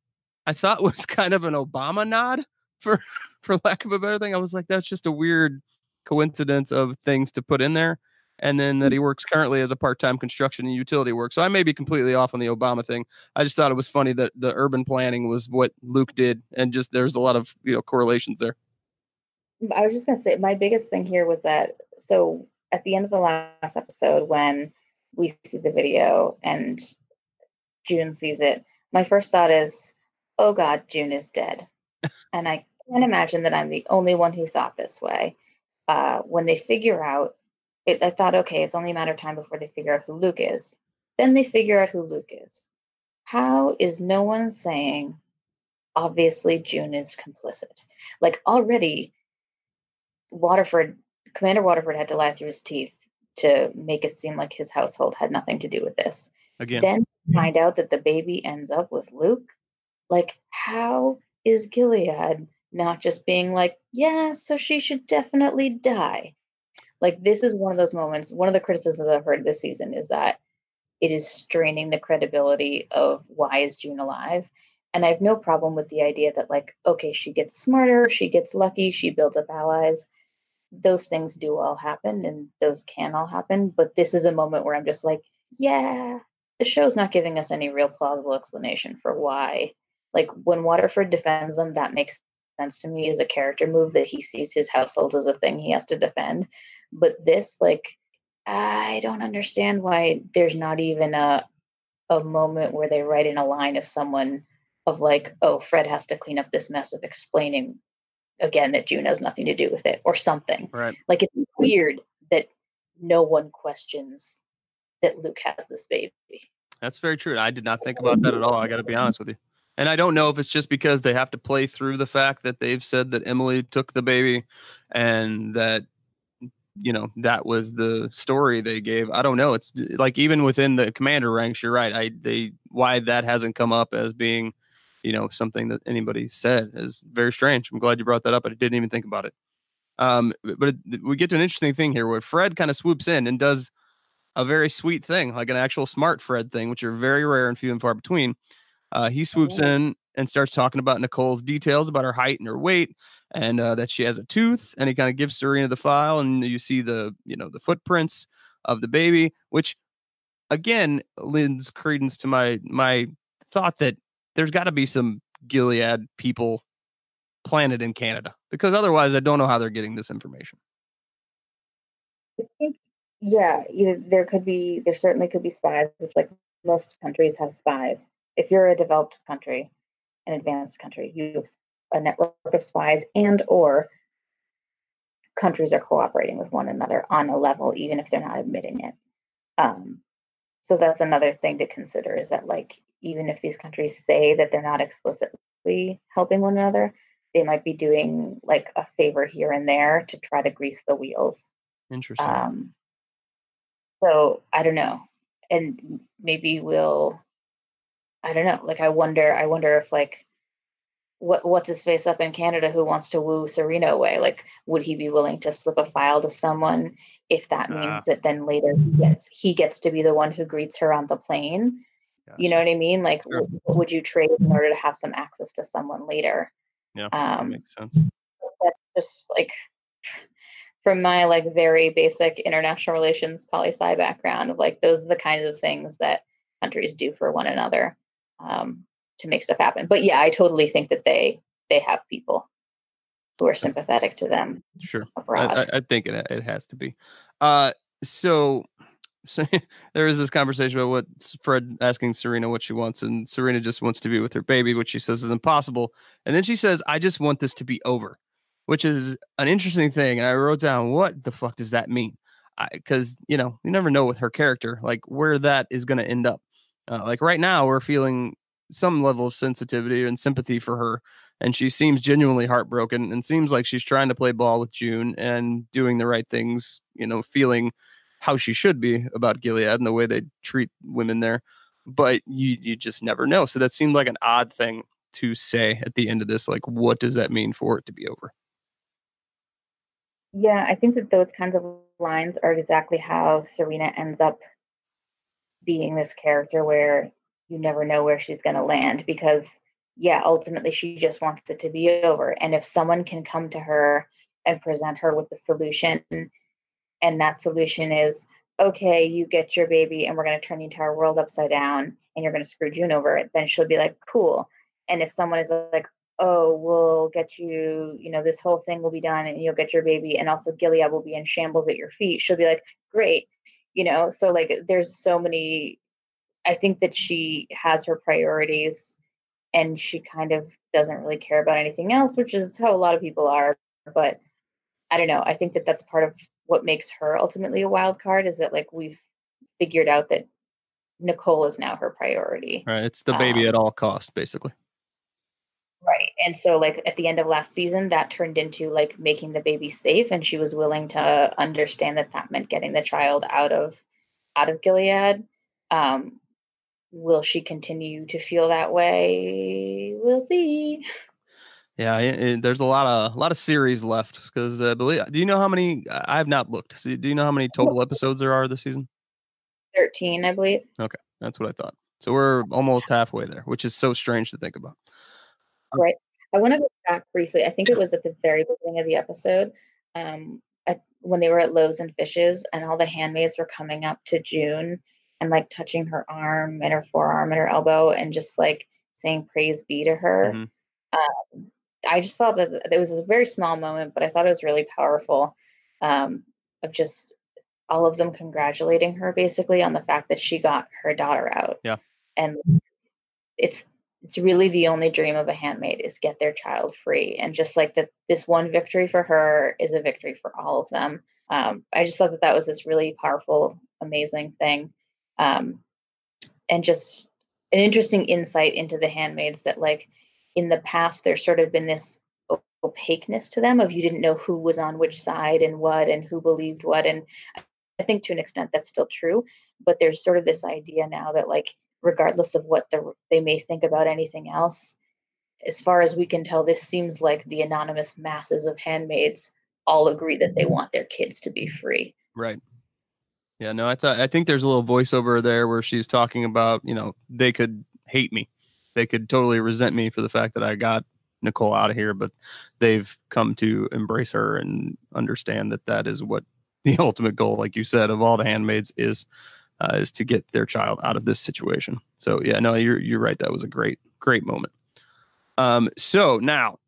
I thought was kind of an Obama nod for for lack of a better thing. I was like, that's just a weird coincidence of things to put in there. and then that mm. he works currently as a part-time construction and utility work. So I may be completely off on the Obama thing. I just thought it was funny that the urban planning was what Luke did, and just there's a lot of you know correlations there. I was just gonna say my biggest thing here was that so at the end of the last episode when we see the video and June sees it, my first thought is, oh God, June is dead. and I can't imagine that I'm the only one who thought this way. Uh, when they figure out, it, I thought, okay, it's only a matter of time before they figure out who Luke is. Then they figure out who Luke is. How is no one saying, obviously, June is complicit? Like already, Waterford, Commander Waterford had to lie through his teeth to make it seem like his household had nothing to do with this. Again. Then mm-hmm. find out that the baby ends up with Luke. Like, how is Gilead not just being like, yeah, so she should definitely die? Like, this is one of those moments. One of the criticisms I've heard this season is that it is straining the credibility of why is June alive. And I have no problem with the idea that, like, okay, she gets smarter, she gets lucky, she builds up allies. Those things do all happen and those can all happen. But this is a moment where I'm just like, yeah, the show's not giving us any real plausible explanation for why. Like when Waterford defends them, that makes sense to me as a character move that he sees his household as a thing he has to defend. But this, like, I don't understand why there's not even a a moment where they write in a line of someone of like, oh, Fred has to clean up this mess of explaining again that June has nothing to do with it or something. Right. Like it's weird that no one questions that Luke has this baby. That's very true. I did not think about that at all. I got to be honest with you. And I don't know if it's just because they have to play through the fact that they've said that Emily took the baby and that you know that was the story they gave. I don't know. It's like even within the commander ranks, you're right. I they why that hasn't come up as being, you know, something that anybody said is very strange. I'm glad you brought that up. I didn't even think about it. Um, but it, we get to an interesting thing here where Fred kind of swoops in and does a very sweet thing, like an actual smart Fred thing, which are very rare and few and far between. Uh, he swoops in and starts talking about Nicole's details about her height and her weight, and uh, that she has a tooth. And he kind of gives Serena the file, and you see the you know the footprints of the baby, which again lends credence to my my thought that there's got to be some Gilead people planted in Canada because otherwise I don't know how they're getting this information. I think yeah, there could be there certainly could be spies, which like most countries have spies. If you're a developed country, an advanced country, you have a network of spies and or countries are cooperating with one another on a level, even if they're not admitting it. Um, so that's another thing to consider is that like even if these countries say that they're not explicitly helping one another, they might be doing like a favor here and there to try to grease the wheels. Interesting. Um, so I don't know. And maybe we'll I don't know. Like I wonder I wonder if like what what's his face up in Canada who wants to woo Serena away? Like, would he be willing to slip a file to someone if that means uh, that then later he gets he gets to be the one who greets her on the plane? Gotcha. You know what I mean? Like, sure. w- would you trade in order to have some access to someone later? Yeah, um, makes sense. That's just like from my like very basic international relations poli sci background of like those are the kinds of things that countries do for one another um, to make stuff happen. But yeah, I totally think that they they have people who are sympathetic to them. Sure, I, I, think it it has to be. Uh, so so there is this conversation about what Fred asking Serena what she wants, and Serena just wants to be with her baby, which she says is impossible. And then she says, "I just want this to be over." which is an interesting thing. And I wrote down, what the fuck does that mean? Because, you know, you never know with her character, like where that is going to end up. Uh, like right now, we're feeling some level of sensitivity and sympathy for her. And she seems genuinely heartbroken and seems like she's trying to play ball with June and doing the right things, you know, feeling how she should be about Gilead and the way they treat women there. But you you just never know. So that seemed like an odd thing to say at the end of this. Like, what does that mean for it to be over? Yeah, I think that those kinds of lines are exactly how Serena ends up being this character where you never know where she's going to land because yeah, ultimately she just wants it to be over. And if someone can come to her and present her with a solution and that solution is okay, you get your baby and we're going to turn the entire world upside down and you're going to screw June over it, then she'll be like, cool. And if someone is like, oh, we'll get you, you know, this whole thing will be done and you'll get your baby, and also Gilead will be in shambles at your feet, she'll be like, great. You know, so like there's so many, I think that she has her priorities and she kind of doesn't really care about anything else, which is how a lot of people are. But I don't know. I think that that's part of what makes her ultimately a wild card is that like we've figured out that Nicole is now her priority. Right. It's the baby um, at all costs, basically. Right. And so like at the end of last season, that turned into like making the baby safe. And she was willing to understand that that meant getting the child out of out of Gilead. Um, will she continue to feel that way? We'll see. Yeah, it, it, there's a lot of a lot of series left because uh, believe. Do you know how many? I have not looked. Do you know how many total episodes there are this season? Thirteen, I believe. Okay, that's what I thought. So we're almost halfway there, which is so strange to think about. Right. I want to go back briefly. I think it was at the very beginning of the episode, um, at, when they were at Loaves and Fishes, and all the handmaids were coming up to June and like touching her arm and her forearm and her elbow, and just like saying "Praise be" to her. Mm-hmm. Um, I just thought that it was a very small moment, but I thought it was really powerful um, of just all of them congratulating her basically on the fact that she got her daughter out. Yeah. And it's it's really the only dream of a handmaid is get their child free. And just like that, this one victory for her is a victory for all of them. Um, I just thought that that was this really powerful, amazing thing. Um, and just an interesting insight into the handmaids that like in the past there's sort of been this opaqueness to them of you didn't know who was on which side and what and who believed what and i think to an extent that's still true but there's sort of this idea now that like regardless of what the, they may think about anything else as far as we can tell this seems like the anonymous masses of handmaids all agree that they want their kids to be free. Right. Yeah no i thought i think there's a little voiceover there where she's talking about you know they could hate me they could totally resent me for the fact that I got Nicole out of here, but they've come to embrace her and understand that that is what the ultimate goal, like you said, of all the handmaids is uh, is to get their child out of this situation. So yeah, no, you're you're right. That was a great great moment. Um, so now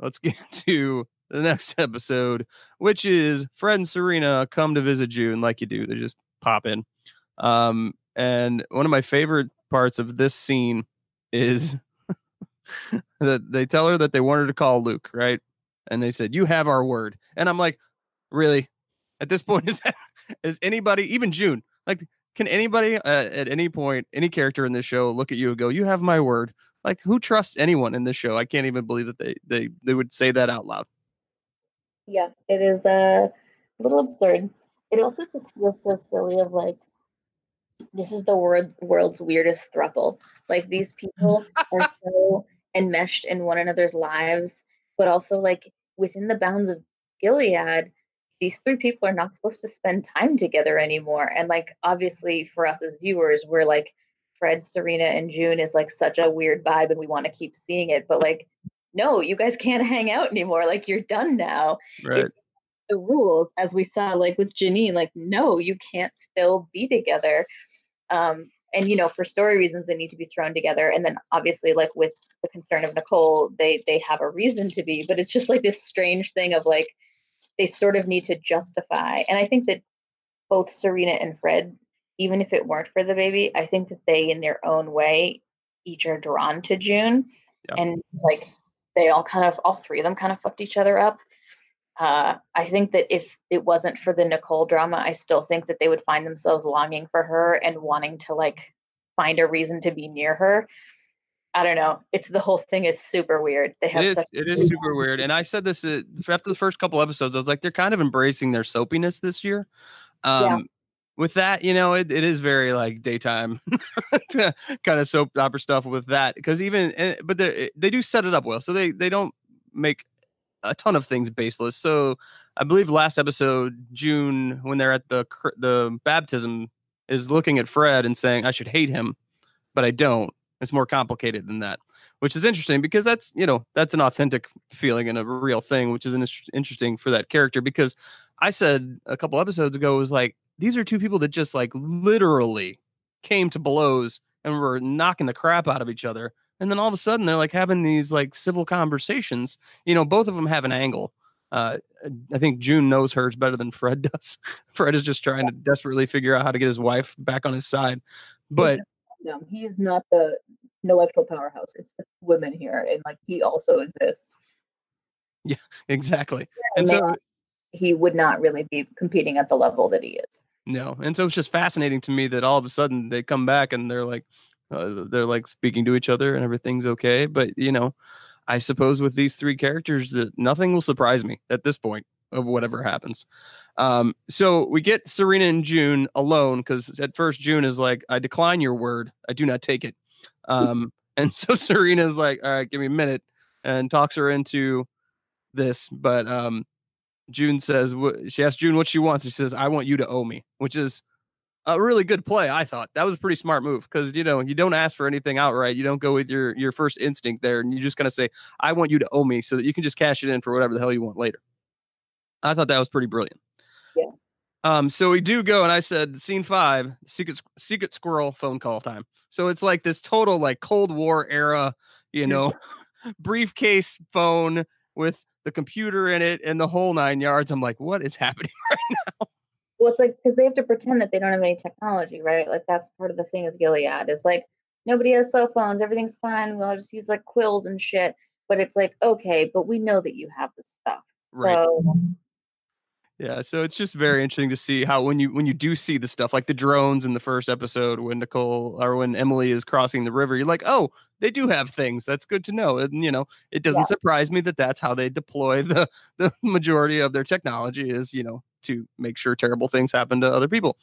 let's get to the next episode, which is Fred and Serena come to visit June, like you do. They just pop in. Um, and one of my favorite parts of this scene is that they tell her that they want her to call Luke, right? And they said, "You have our word." And I'm like, "Really?" At this point, is that, is anybody, even June, like, can anybody uh, at any point, any character in this show, look at you and go, "You have my word"? Like, who trusts anyone in this show? I can't even believe that they they they would say that out loud. Yeah, it is uh, a little absurd. It also just feels so silly of like this is the world's world's weirdest thruple. Like these people are so enmeshed in one another's lives, but also like within the bounds of Gilead, these three people are not supposed to spend time together anymore. And like obviously for us as viewers, we're like Fred, Serena, and June is like such a weird vibe and we want to keep seeing it. But like, no, you guys can't hang out anymore. Like you're done now. Right. It's the rules, as we saw like with Janine, like, no, you can't still be together um, and you know for story reasons they need to be thrown together and then obviously like with the concern of nicole they they have a reason to be but it's just like this strange thing of like they sort of need to justify and i think that both serena and fred even if it weren't for the baby i think that they in their own way each are drawn to june yeah. and like they all kind of all three of them kind of fucked each other up uh, I think that if it wasn't for the Nicole drama, I still think that they would find themselves longing for her and wanting to like find a reason to be near her. I don't know. It's the whole thing is super weird. They have it is, it is super weird. And I said this uh, after the first couple episodes. I was like, they're kind of embracing their soapiness this year. Um, yeah. With that, you know, it, it is very like daytime kind of soap opera stuff with that because even, eh, but they they do set it up well. So they they don't make a ton of things baseless. So I believe last episode, June, when they're at the the baptism, is looking at Fred and saying, "I should hate him, but I don't." It's more complicated than that, which is interesting because that's you know that's an authentic feeling and a real thing, which is interesting for that character. Because I said a couple episodes ago was like these are two people that just like literally came to blows and were knocking the crap out of each other. And then all of a sudden they're like having these like civil conversations. You know, both of them have an angle. Uh, I think June knows hers better than Fred does. Fred is just trying to desperately figure out how to get his wife back on his side. But no, he is not the intellectual powerhouse. It's the women here, and like he also exists. Yeah, exactly. Yeah, and so he would not really be competing at the level that he is. No, and so it's just fascinating to me that all of a sudden they come back and they're like, uh, they're like speaking to each other and everything's okay. But you know, I suppose with these three characters, that nothing will surprise me at this point of whatever happens. Um, so we get Serena and June alone because at first June is like, I decline your word. I do not take it. Um, and so Serena is like, all right, give me a minute and talks her into this. But um, June says, she asks June what she wants. She says, I want you to owe me, which is a really good play. I thought that was a pretty smart move because, you know, you don't ask for anything outright. You don't go with your, your first instinct there and you're just kind of say, I want you to owe me so that you can just cash it in for whatever the hell you want later. I thought that was pretty brilliant. Yeah. Um, so we do go, and I said, scene five, secret secret squirrel phone call time. So it's like this total like Cold War era, you know, briefcase phone with the computer in it and the whole nine yards. I'm like, what is happening right now? Well, it's like because they have to pretend that they don't have any technology, right? Like that's part of the thing of Gilead is like nobody has cell phones, everything's fine. We'll just use like quills and shit. But it's like, okay, but we know that you have this stuff. Right. So yeah, so it's just very interesting to see how when you when you do see the stuff like the drones in the first episode when Nicole or when Emily is crossing the river, you're like, oh, they do have things. That's good to know. And you know, it doesn't yeah. surprise me that that's how they deploy the the majority of their technology is you know to make sure terrible things happen to other people.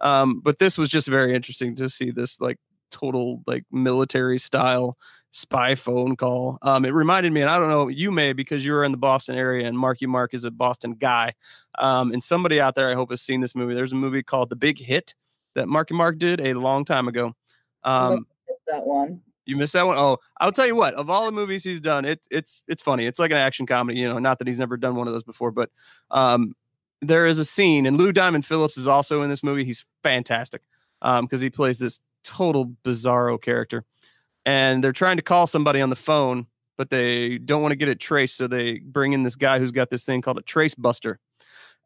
Um, but this was just very interesting to see this like total like military style spy phone call. Um, it reminded me, and I don't know, you may because you were in the Boston area, and Marky Mark is a Boston guy. Um, and somebody out there, I hope, has seen this movie. There's a movie called The Big Hit that Marky Mark did a long time ago. Um, that one. You missed that one? Oh, I'll tell you what. Of all the movies he's done, it, it's it's funny. It's like an action comedy. You know, not that he's never done one of those before, but um, there is a scene, and Lou Diamond Phillips is also in this movie. He's fantastic because um, he plays this total bizarro character and they're trying to call somebody on the phone, but they don't want to get it traced. So they bring in this guy who's got this thing called a trace buster.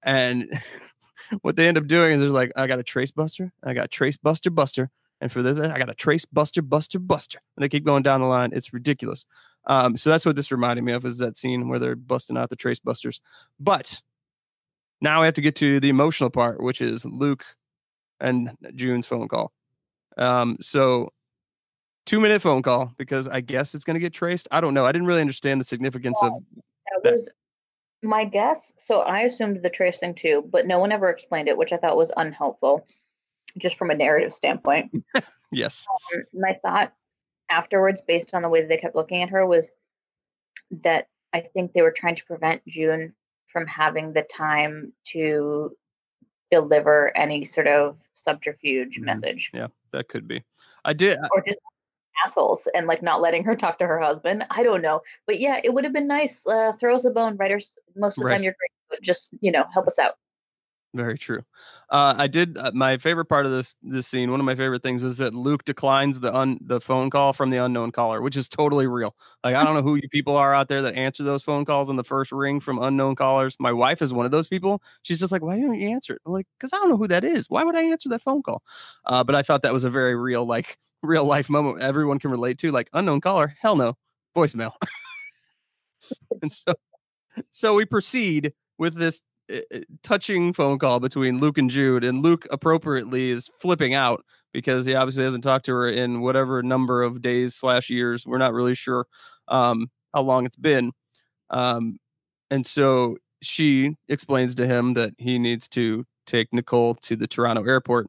And what they end up doing is they're like, I got a trace buster, I got trace buster buster. And for this, I got a trace buster buster buster. And they keep going down the line. It's ridiculous. Um, so that's what this reminded me of is that scene where they're busting out the trace busters. But now we have to get to the emotional part, which is Luke and June's phone call. Um, so two minute phone call because I guess it's going to get traced. I don't know. I didn't really understand the significance yeah, of that, that. Was my guess. So I assumed the trace thing too, but no one ever explained it, which I thought was unhelpful, just from a narrative standpoint. yes. Um, my thought afterwards, based on the way that they kept looking at her, was that I think they were trying to prevent June from having the time to deliver any sort of subterfuge mm-hmm. message. Yeah, that could be. I did. Or just assholes and like not letting her talk to her husband. I don't know, but yeah, it would have been nice. Uh, throw us a bone, writers. Most of the right. time, you're great, but just you know, help us out. Very true. Uh, I did uh, my favorite part of this this scene. One of my favorite things was that Luke declines the un, the phone call from the unknown caller, which is totally real. Like I don't know who you people are out there that answer those phone calls on the first ring from unknown callers. My wife is one of those people. She's just like, "Why don't you answer it?" I'm like, "Cause I don't know who that is. Why would I answer that phone call?" Uh, but I thought that was a very real, like real life moment everyone can relate to. Like unknown caller, hell no, voicemail. and so, so we proceed with this touching phone call between Luke and June, and Luke appropriately is flipping out because he obviously hasn't talked to her in whatever number of days slash years. We're not really sure um, how long it's been, um, and so she explains to him that he needs to take Nicole to the Toronto airport,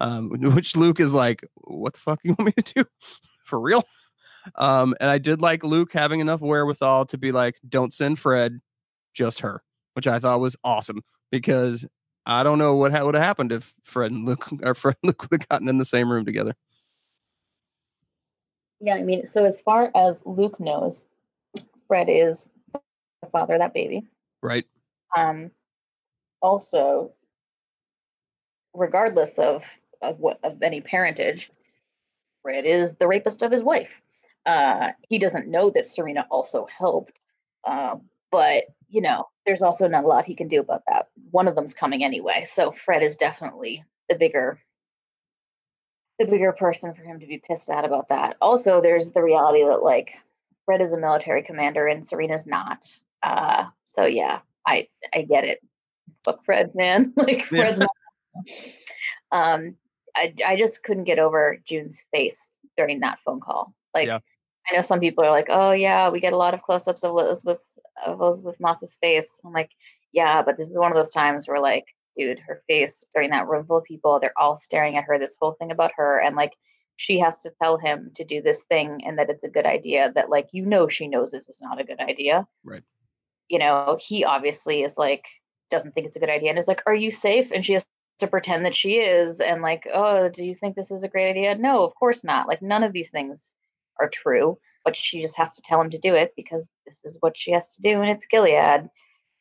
um, which Luke is like, "What the fuck you want me to do? For real?" Um, and I did like Luke having enough wherewithal to be like, "Don't send Fred, just her." Which I thought was awesome because I don't know what ha- would have happened if Fred and Luke or Fred and Luke would have gotten in the same room together. Yeah, I mean, so as far as Luke knows, Fred is the father of that baby. Right. Um, also, regardless of of what of any parentage, Fred is the rapist of his wife. Uh, he doesn't know that Serena also helped, uh, but you know, there's also not a lot he can do about that. One of them's coming anyway, so Fred is definitely the bigger the bigger person for him to be pissed at about that. Also, there's the reality that like Fred is a military commander and Serena's not. Uh, so yeah, I I get it. Fuck Fred, man. like Fred's. Um, I I just couldn't get over June's face during that phone call. Like, yeah. I know some people are like, "Oh yeah, we get a lot of close-ups of Elisabeth of Elisabeth Moss's face." I'm like, "Yeah, but this is one of those times where like dude, her face during that room full of people, they're all staring at her, this whole thing about her. And like, she has to tell him to do this thing and that it's a good idea that like, you know, she knows this is not a good idea. Right. You know, he obviously is like, doesn't think it's a good idea and is like, are you safe? And she has to pretend that she is. And like, oh, do you think this is a great idea? No, of course not. Like, none of these things are true, but she just has to tell him to do it because this is what she has to do and it's Gilead.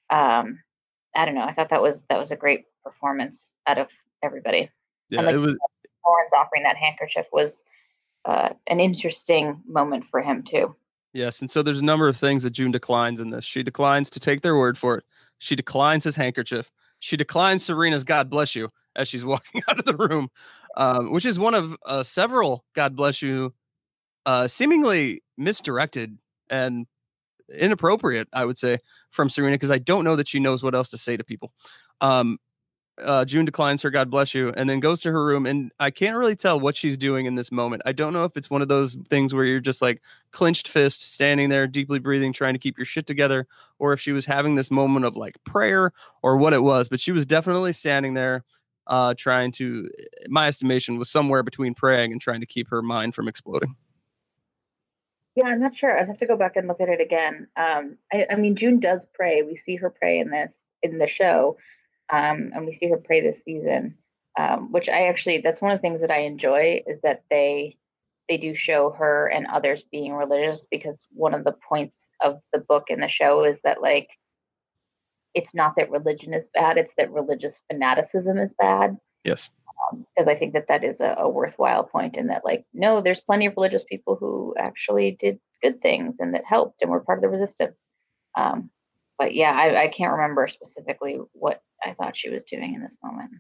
Um, I don't know. I thought that was that was a great performance out of everybody. Yeah, like, it was. Lawrence offering that handkerchief was uh, an interesting moment for him too. Yes, and so there's a number of things that June declines in this. She declines to take their word for it. She declines his handkerchief. She declines Serena's "God bless you" as she's walking out of the room, um, which is one of uh, several "God bless you" uh, seemingly misdirected and inappropriate, I would say, from Serena because I don't know that she knows what else to say to people. Um, uh, June declines her God bless you, and then goes to her room, and I can't really tell what she's doing in this moment. I don't know if it's one of those things where you're just like clenched fists, standing there, deeply breathing, trying to keep your shit together, or if she was having this moment of like prayer or what it was. But she was definitely standing there, uh, trying to, my estimation was somewhere between praying and trying to keep her mind from exploding. Yeah, I'm not sure. I'd have to go back and look at it again. Um, I, I mean, June does pray. We see her pray in this in the show, um, and we see her pray this season. Um, which I actually that's one of the things that I enjoy is that they they do show her and others being religious because one of the points of the book and the show is that like it's not that religion is bad; it's that religious fanaticism is bad. Yes because um, I think that that is a, a, worthwhile point, and that like no, there's plenty of religious people who actually did good things and that helped and were part of the resistance. Um, but yeah, I, I, can't remember specifically what I thought she was doing in this moment.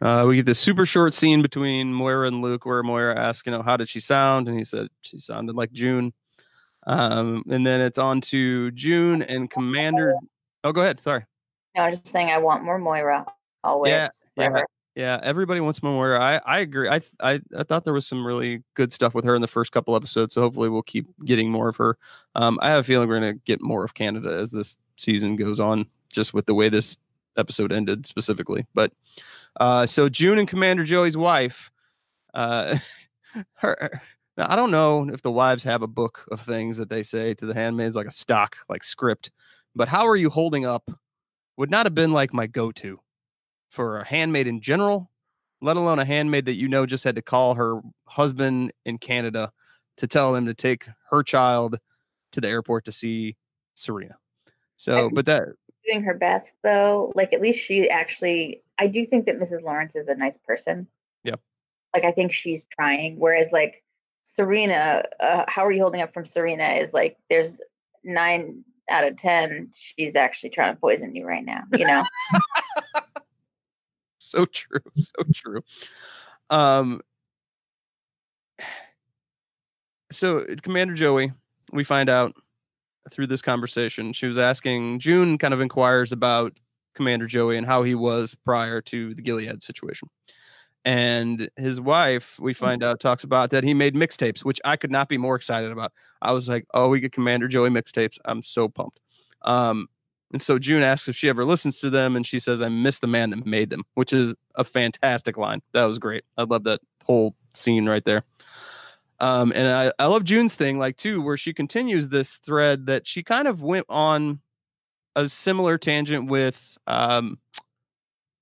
Uh, we get this super short scene between Moira and Luke, where Moira asks, you know, how did she sound, and he said she sounded like June. Um, and then it's on to June and Commander. Oh, go ahead. Sorry. No, I was just saying I want more Moira always. Yeah, yeah. Yeah, everybody wants more. I I agree. I I I thought there was some really good stuff with her in the first couple episodes. So hopefully we'll keep getting more of her. Um, I have a feeling we're gonna get more of Canada as this season goes on, just with the way this episode ended specifically. But uh, so June and Commander Joey's wife, uh, her. I don't know if the wives have a book of things that they say to the handmaids, like a stock, like script. But how are you holding up? Would not have been like my go-to for a handmaid in general, let alone a handmaid that you know just had to call her husband in Canada to tell him to take her child to the airport to see Serena. So, but that doing her best though, like at least she actually, I do think that Mrs. Lawrence is a nice person. Yep. Like I think she's trying. Whereas like Serena, uh, how are you holding up from Serena? Is like there's nine out of ten. She's actually trying to poison you right now. You know. so true. So true. Um, so Commander Joey, we find out through this conversation, she was asking June kind of inquires about Commander Joey and how he was prior to the Gilead situation. And his wife, we mm-hmm. find out, talks about that he made mixtapes, which I could not be more excited about. I was like, oh, we get Commander Joey mixtapes. I'm so pumped. Um, and so June asks if she ever listens to them, and she says, I miss the man that made them, which is a fantastic line. That was great. I love that whole scene right there. Um, and I, I love June's thing, like, too, where she continues this thread that she kind of went on a similar tangent with um,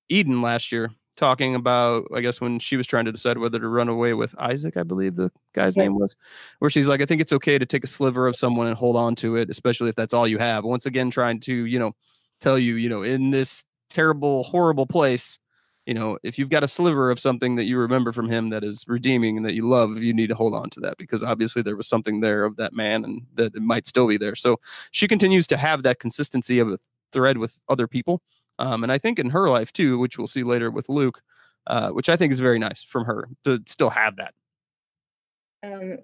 Eden last year, talking about, I guess, when she was trying to decide whether to run away with Isaac, I believe the guy's yeah. name was, where she's like, I think it's okay to take a sliver of someone and hold on to it, especially if that's all you have. Once again, trying to, you know, tell you, you know, in this terrible, horrible place, you know, if you've got a sliver of something that you remember from him that is redeeming and that you love, you need to hold on to that because obviously there was something there of that man and that it might still be there. So she continues to have that consistency of a thread with other people. Um, and I think in her life too, which we'll see later with Luke, uh, which I think is very nice from her to still have that. Um,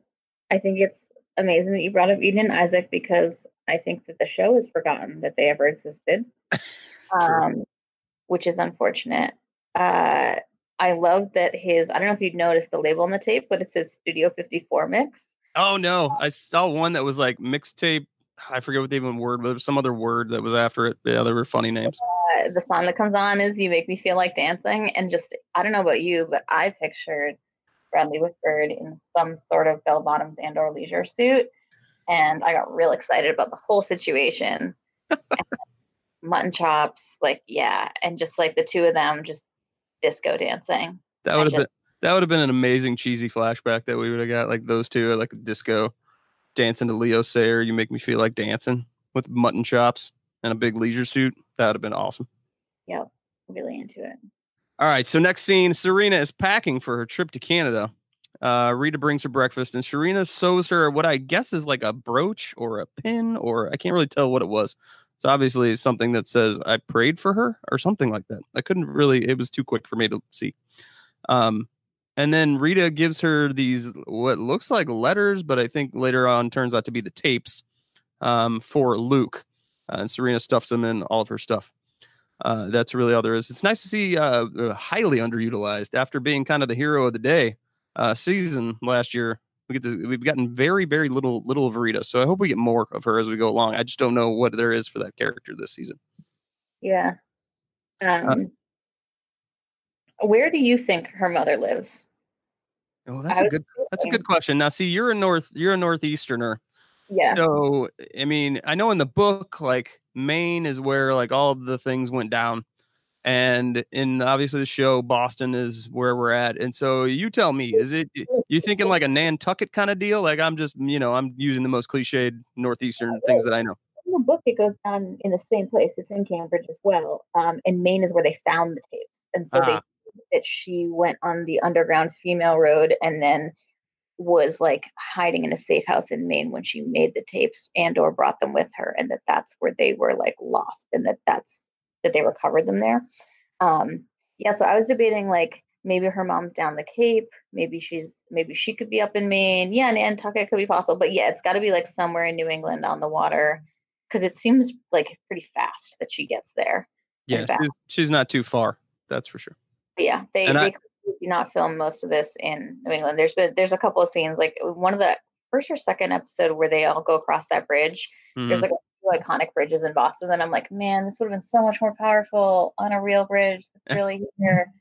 I think it's amazing that you brought up Eden and Isaac because I think that the show has forgotten that they ever existed, um, which is unfortunate. Uh, I love that his, I don't know if you'd noticed the label on the tape, but it says Studio 54 mix. Oh, no. I saw one that was like mixtape. I forget what the even word, but there was some other word that was after it. Yeah, there were funny names. Uh, the song that comes on is You Make Me Feel Like Dancing. And just, I don't know about you, but I pictured Bradley Whitford in some sort of bell bottoms and or leisure suit. And I got real excited about the whole situation. mutton chops, like, yeah. And just like the two of them just disco dancing. That would have been that would have been an amazing cheesy flashback that we would have got like those two like disco dancing to Leo Sayer. You make me feel like dancing with mutton chops and a big leisure suit. That would have been awesome. Yep, really into it. All right, so next scene, Serena is packing for her trip to Canada. Uh, Rita brings her breakfast, and Serena sews her what I guess is like a brooch or a pin, or I can't really tell what it was. It's obviously something that says I prayed for her or something like that. I couldn't really, it was too quick for me to see. Um, and then Rita gives her these what looks like letters, but I think later on turns out to be the tapes um, for Luke. Uh, and Serena stuffs them in all of her stuff. Uh, that's really all there is. It's nice to see uh, uh highly underutilized after being kind of the hero of the day uh, season last year we get to, we've gotten very very little little of Rita. So I hope we get more of her as we go along. I just don't know what there is for that character this season. Yeah. Uh um, where do you think her mother lives? Oh, that's I a good that's a good question. Now, see, you're a north you're a northeasterner. Yeah. So, I mean, I know in the book, like Maine is where like all of the things went down and in obviously the show boston is where we're at and so you tell me is it you thinking like a nantucket kind of deal like i'm just you know i'm using the most cliched northeastern things that i know in the book it goes down in the same place it's in cambridge as well um, and maine is where they found the tapes and so uh-huh. they that she went on the underground female road and then was like hiding in a safe house in Maine when she made the tapes and or brought them with her and that that's where they were like lost and that that's that they recovered them there. Um, yeah, so I was debating like maybe her mom's down the Cape, maybe she's maybe she could be up in Maine. Yeah, Nantucket could be possible, but yeah, it's got to be like somewhere in New England on the water because it seems like pretty fast that she gets there. Yeah, she's, she's, not too far. That's for sure. Yeah, they, they I, do not film most of this in New England. There's been there's a couple of scenes like one of the first or second episode where they all go across that bridge. Mm-hmm. There's like a iconic bridges in Boston and I'm like, man, this would have been so much more powerful on a real bridge. really here.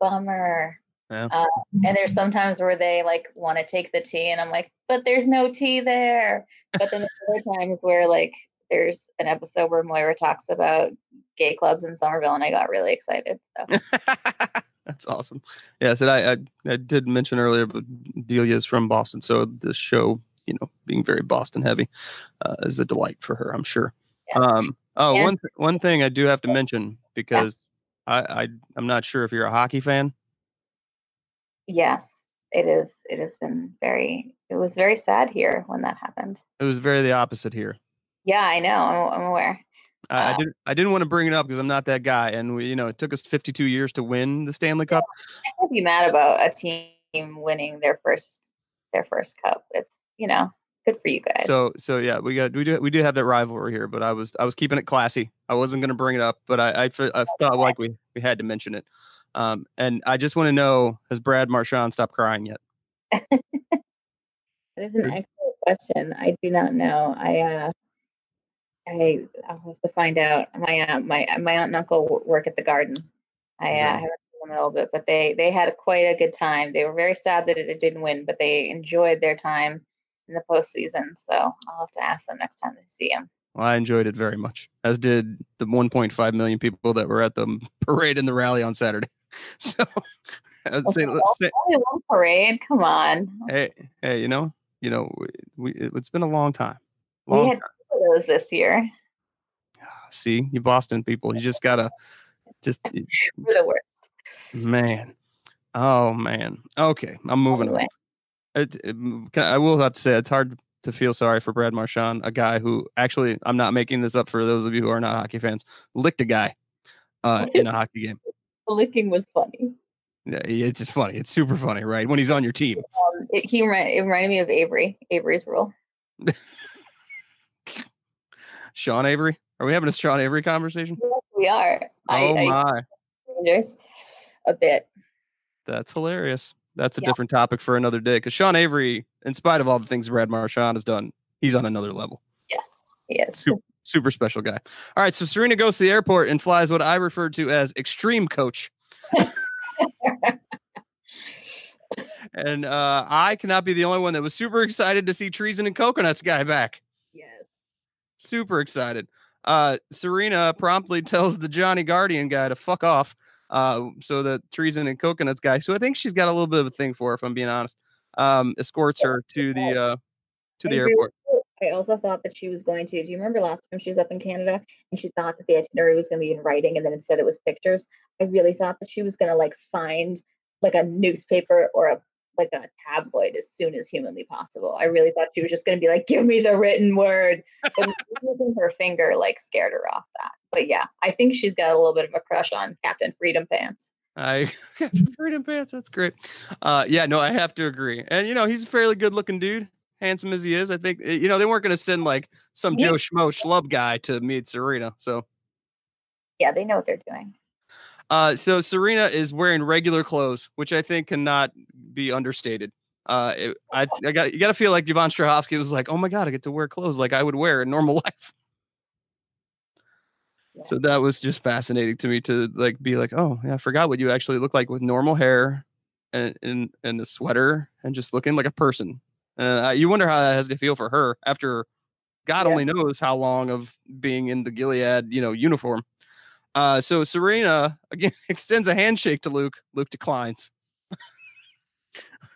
Bummer. Yeah. Uh, and there's sometimes where they like want to take the T, and I'm like, but there's no T there. But then there's other times where like there's an episode where Moira talks about gay clubs in Somerville, and I got really excited. So. That's awesome. Yeah, so I, I, I did mention earlier, but Delia's from Boston, so the show you know, being very Boston heavy uh, is a delight for her, I'm sure. Yeah. Um, oh, one th- one thing I do have to mention because yeah. I, I I'm not sure if you're a hockey fan. Yes, it is. It has been very. It was very sad here when that happened. It was very the opposite here. Yeah, I know. I'm, I'm aware. I, uh, I didn't. I didn't want to bring it up because I'm not that guy, and we, you know, it took us 52 years to win the Stanley Cup. I can't be mad about a team winning their first their first cup. It's you know, good for you guys. So so yeah, we got we do we do have that rivalry here, but I was I was keeping it classy. I wasn't going to bring it up, but I I, I felt like we we had to mention it. Um, and I just want to know has Brad Marchand stopped crying yet? that is an excellent question. I do not know. I uh I I'll have to find out. My uh, my my aunt and uncle work at the garden. I uh, haven't seen them a little bit, but they they had quite a good time. They were very sad that it, it didn't win, but they enjoyed their time in the postseason. So I'll have to ask them next time I see them. Well, I enjoyed it very much, as did the 1.5 million people that were at the parade and the rally on Saturday. So I'd say, let's say only one parade. Come on. Hey, hey, you know, you know, we, we it's been a long time. Long we had time. Those this year. See, you Boston people, you just gotta Just We're the worst. man. Oh man. Okay, I'm moving Anyway. on. It, it- can, I will have to say it's hard to feel sorry for Brad Marchand, a guy who actually I'm not making this up for those of you who are not hockey fans. Licked a guy uh, in a hockey game. The licking was funny. Yeah, It's just funny. It's super funny, right? When he's on your team. Um, it, he it reminded me of Avery. Avery's rule. Sean Avery. Are we having a Sean Avery conversation? Yes, we are. Oh I, I my, Rangers a bit. that's hilarious. That's a Yeah. different topic for another day. Because Sean Avery, in spite of all the things Brad Marchand has done, he's on another level. Yes, yes. Super, super special guy. All right, so Serena goes to the airport and flies what I refer to as extreme coach. and uh, I cannot be the only one that was super excited to see Treason and Coconuts guy back. Super excited. Uh, Serena promptly tells the Johnny Guardian guy to fuck off. Uh, so the Treason and Coconuts guy, so I think she's got a little bit of a thing for her, if I'm being honest. Um, escorts her to the uh, to the airport. I also thought that she was going to. Do you remember last time she was up in Canada and she thought that the itinerary was going to be in writing and then instead it was pictures? I really thought that she was going to like find like a newspaper or a like a tabloid as soon as humanly possible. I really thought she was just going to be like, "Give me the written word," but using her finger like scared her off that. But yeah, I think she's got a little bit of a crush on Captain Freedom Pants. I Captain freedom pants. That's great. Uh, yeah, no, I have to agree. And you know, he's a fairly good looking dude, handsome as he is. I think eh, you know they weren't going to send like some Yeah. Joe Schmo schlub guy to meet Serena. So, Yeah, they know what they're doing. Uh, so Serena is wearing regular clothes, which I think cannot be understated. Uh, it, I, I got you got to feel like Yvonne Strahovski was like, oh my god, I get to wear clothes like I would wear in normal life. Yeah. So that was just fascinating to me to like be like, oh yeah, I forgot what you actually look like with normal hair and and, and a sweater and just looking like a person. Uh, you wonder how that has to feel for her after God Yeah. only knows how long of being in the Gilead, you know, uniform. Uh, so Serena again extends a handshake to Luke. Luke declines.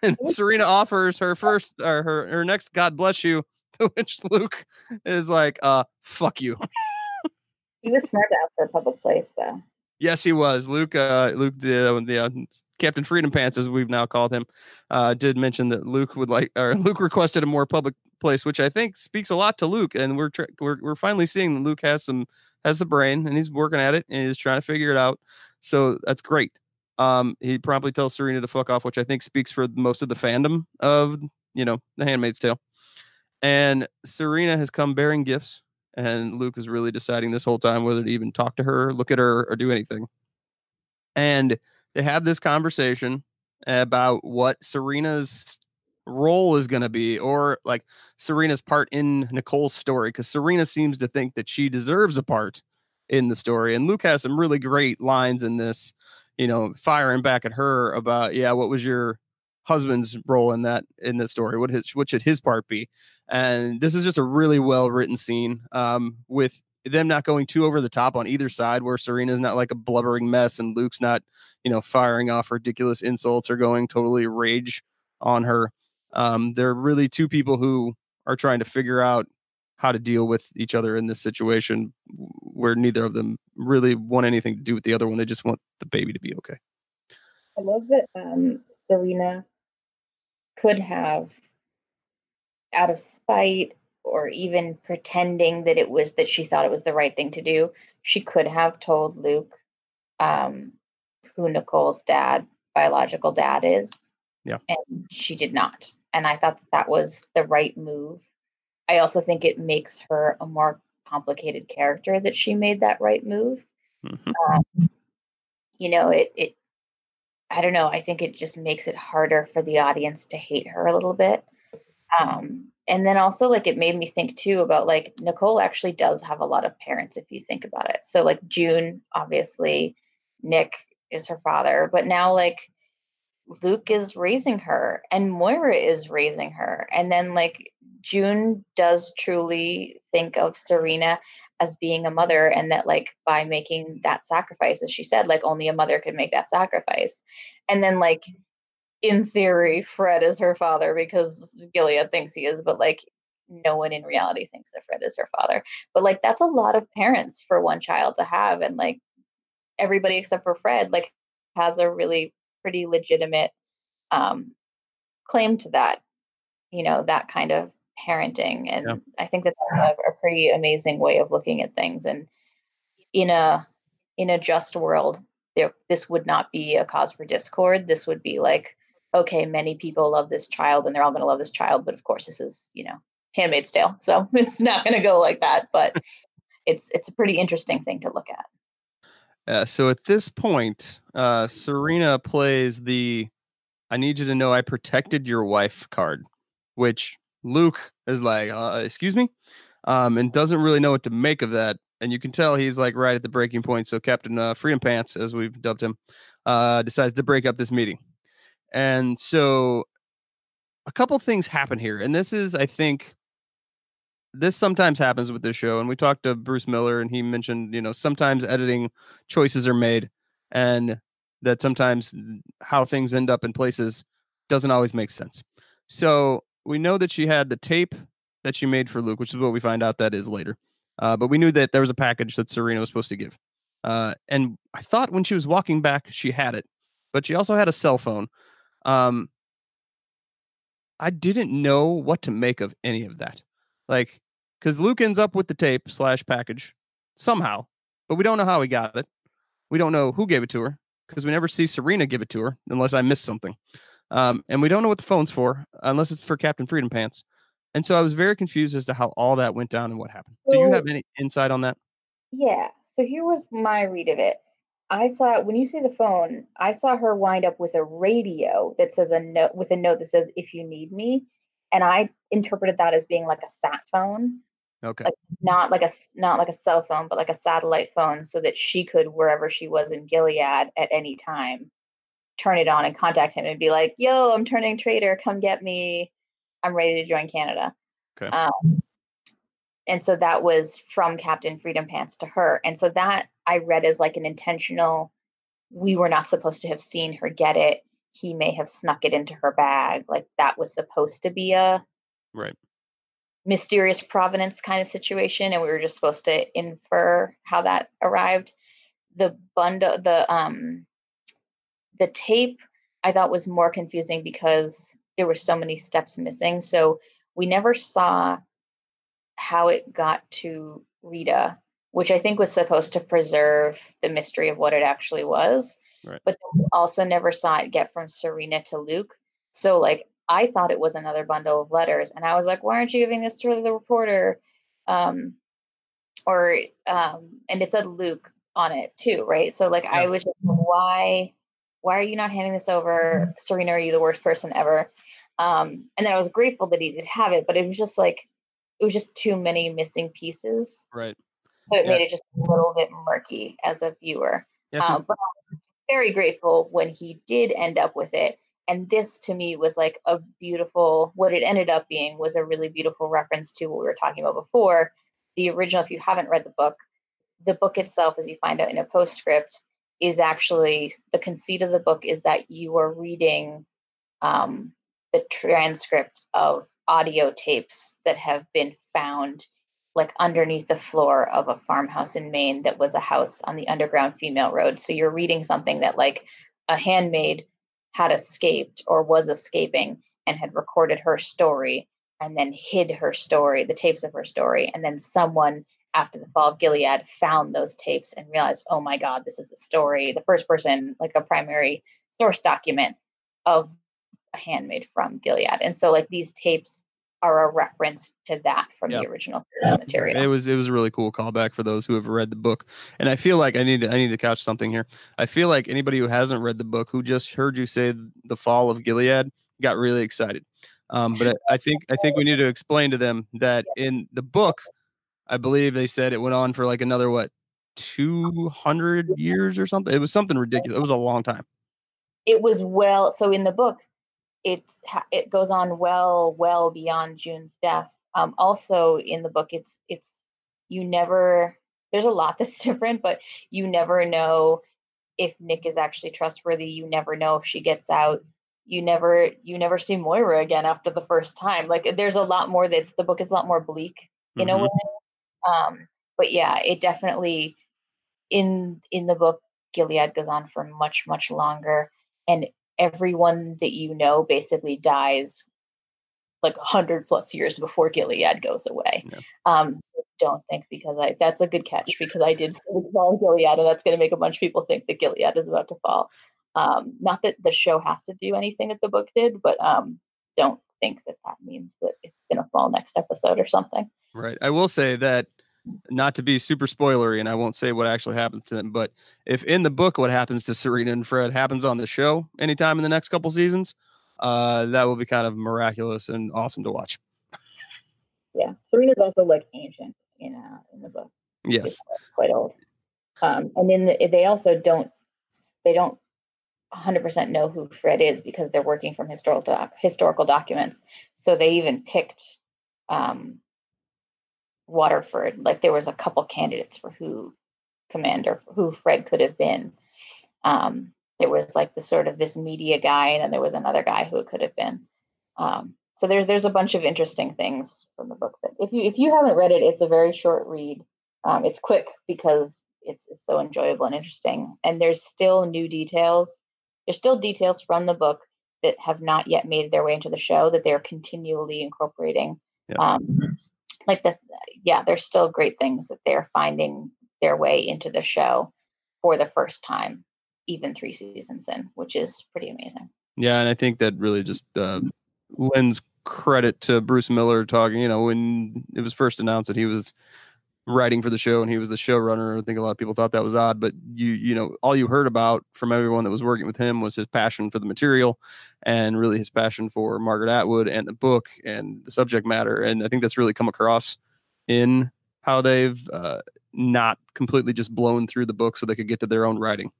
and Serena offers her first or her her next God bless you, to which Luke is like, uh, fuck you. He was smart to ask for a public place, though. Yes, he was. Luke, uh, Luke, the, the uh, Captain Freedom Pants, as we've now called him, uh, did mention that Luke would like, or Luke requested a more public place, which I think speaks a lot to Luke. And we're tr- we're we're finally seeing that Luke has some has a brain and he's working at it and he's trying to figure it out. So that's great. Um, he promptly tells Serena to fuck off, which I think speaks for most of the fandom of you know The Handmaid's Tale. And Serena has come bearing gifts and Luke is really deciding this whole time whether to even talk to her, look at her, or do anything. And they have this conversation about what Serena's role is going to be, or like Serena's part in Nicole's story, because Serena seems to think that she deserves a part in the story. And Luke has some really great lines in this, you know, firing back at her about, yeah, what was your husband's role in that in the story? What his what should his part be? And this is just a really well written scene um, with them not going too over the top on either side, where Serena's not like a blubbering mess and Luke's not, you know, firing off ridiculous insults or going totally rage on her. Um, they're really two people who are trying to figure out how to deal with each other in this situation where neither of them really want anything to do with the other one. They just want the baby to be okay. I love that um, Serena could have, out of spite or even pretending that it was that she thought it was the right thing to do, she could have told Luke um, who Nicole's dad, biological dad, is. Yeah. And she did not. And I thought that, that was the right move. I also think it makes her a more complicated character that she made that right move Mhm. um, you know it it i don't know i think it just makes it harder for the audience to hate her a little bit um and then also like it made me think too about like nicole actually does have a lot of parents if you think about it. So like june obviously nick is her father but now like luke is raising her and moira is raising her. And then like june does truly think of serena as being a mother and that like by making that sacrifice as she said like only a mother could make that sacrifice. And then like in theory fred is her father because gilead thinks he is but like no one in reality thinks that fred is her father but like that's a lot of parents for one child to have and like everybody except for Fred like has a really pretty legitimate um, claim to that, you know, that kind of parenting. And yeah. I think that that's a, a pretty amazing way of looking at things. And in a in a just world, there this would not be a cause for discord. This would be like, okay, many people love this child and they're all going to love this child, but of course, this is you know Handmaid's Tale, so it's not going to go like that. But it's it's a pretty interesting thing to look at. Uh, so at this point, uh, Serena plays the "I need you to know I protected your wife" card, which Luke is like, uh, "Excuse me," um, and doesn't really know what to make of that. And you can tell he's like right at the breaking point. So Captain uh, Freedom Pants, as we've dubbed him, uh, decides to break up this meeting. And so a couple things happen here, and this is, I think, this sometimes happens with this show and we talked to bruce miller and he mentioned you know sometimes editing choices are made and that sometimes how things end up in places doesn't always make sense. So we know that she had the tape that she made for luke which is what we find out that is later uh, but we knew that there was a package that serena was supposed to give uh, and i thought when she was walking back she had it but she also had a cell phone um, i didn't know what to make of any of that like because Luke ends up with the tape slash package somehow, but we don't know how he got it. We don't know who gave it to her because we never see Serena give it to her unless I missed something. Um, and we don't know what the phone's for unless it's for Captain Freedom Pants. And so I was very confused as to how all that went down and what happened. Do you have any insight on that? Yeah. So here was my read of it. I saw when you say the phone, I saw her wind up with a radio that says a note with a note that says "If you need me," and I interpreted that as being like a sat phone. Okay. Like not like a not like a cell phone, but like a satellite phone, so that she could wherever she was in Gilead at any time, turn it on and contact him and be like, "Yo, I'm turning traitor. Come get me. I'm ready to join Canada." Okay. Um, and so that was from Captain Freedom Pants to her, and so that I read as like an intentional. We were not supposed to have seen her get it. He may have snuck it into her bag. Like that was supposed to be a right mysterious provenance kind of situation and we were just supposed to infer how that arrived the bundle the um the tape i thought was more confusing because there were so many steps missing so we never saw how it got to rita which i think was supposed to preserve the mystery of what it actually was right. but also never saw it get from serena to luke so like I thought it was another bundle of letters. And I was like, why aren't you giving this to the reporter? Um, or, um, and it said Luke on it too, right? So like, yeah. I was just, why, why are you not handing this over? Serena, are you the worst person ever? Um, and then I was grateful that he did have it, but it was just like, it was just too many missing pieces. Right. So it yeah. made it just a little bit murky as a viewer. Yeah, um, but I was very grateful when he did end up with it and this to me was like a beautiful what it ended up being was a really beautiful reference to what we were talking about before the original if you haven't read the book the book itself as you find out in a postscript is actually the conceit of the book is that you are reading um, the transcript of audio tapes that have been found like underneath the floor of a farmhouse in Maine that was a house on the underground female road. So you're reading something that like a handmaid had escaped or was escaping and had recorded her story and then hid her story, the tapes of her story. And then someone after the fall of Gilead found those tapes and realized, oh my God, this is the story, the first person, like a primary source document of a handmaid from Gilead. And so, like, these tapes are a reference to that from yep. the original material. It was it was a really cool callback for those who have read the book. And I feel like I need to I need to couch something here. I feel like anybody who hasn't read the book who just heard you say the fall of Gilead got really excited. Um, but I, I think I think we need to explain to them that in the book, I believe they said it went on for like another what 200 years or something. It was something ridiculous. It was a long time. It was well so in the book it's it goes on well well beyond June's death. Um, also in the book, it's it's you never there's a lot that's different, but you never know if Nick is actually trustworthy. You never know if she gets out. You never you never see Moira again after the first time. Like there's a lot more that's the book is a lot more bleak in mm-hmm. a way. Um, but yeah, it definitely in in the book Gilead goes on for much, much longer. And everyone that you know basically dies like 100 plus years before Gilead goes away. Yeah. Um, so don't think because I that's a good catch because I did fall Gilead, and that's going to make a bunch of people think that Gilead is about to fall. Um, not that the show has to do anything that the book did, but um, don't think that that means that it's going to fall next episode or something. Right. I will say that not to be super spoilery, and I won't say what actually happens to them, but if in the book what happens to Serena and Fred happens on the show anytime in the next couple seasons, uh, that will be kind of miraculous and awesome to watch. Yeah, Serena's also like ancient in uh, in the book. Yes, quite old. Um, and then the, they also don't they don't 100% know who Fred is because they're working from historical doc, historical documents. So they even picked um, Waterford. Like there was a couple candidates for who commander who Fred could have been. Um, there was like the sort of this media guy, and then there was another guy who it could have been. Um, so there's there's a bunch of interesting things from the book that if you if you haven't read it, it's a very short read. Um, it's quick because it's, it's so enjoyable and interesting, and there's still new details. There's still details from the book that have not yet made their way into the show that they're continually incorporating. Yes. Um, like the yeah, there's still great things that they're finding their way into the show for the first time, even three seasons in, which is pretty amazing. Yeah, and I think that really just uh, lends credit to Bruce Miller talking. You know, when it was first announced that he was writing for the show and he was the showrunner. I think a lot of people thought that was odd, but you you know all you heard about from everyone that was working with him was his passion for the material and really his passion for Margaret Atwood and the book and the subject matter. And I think that's really come across in how they've uh, not completely just blown through the book so they could get to their own writing.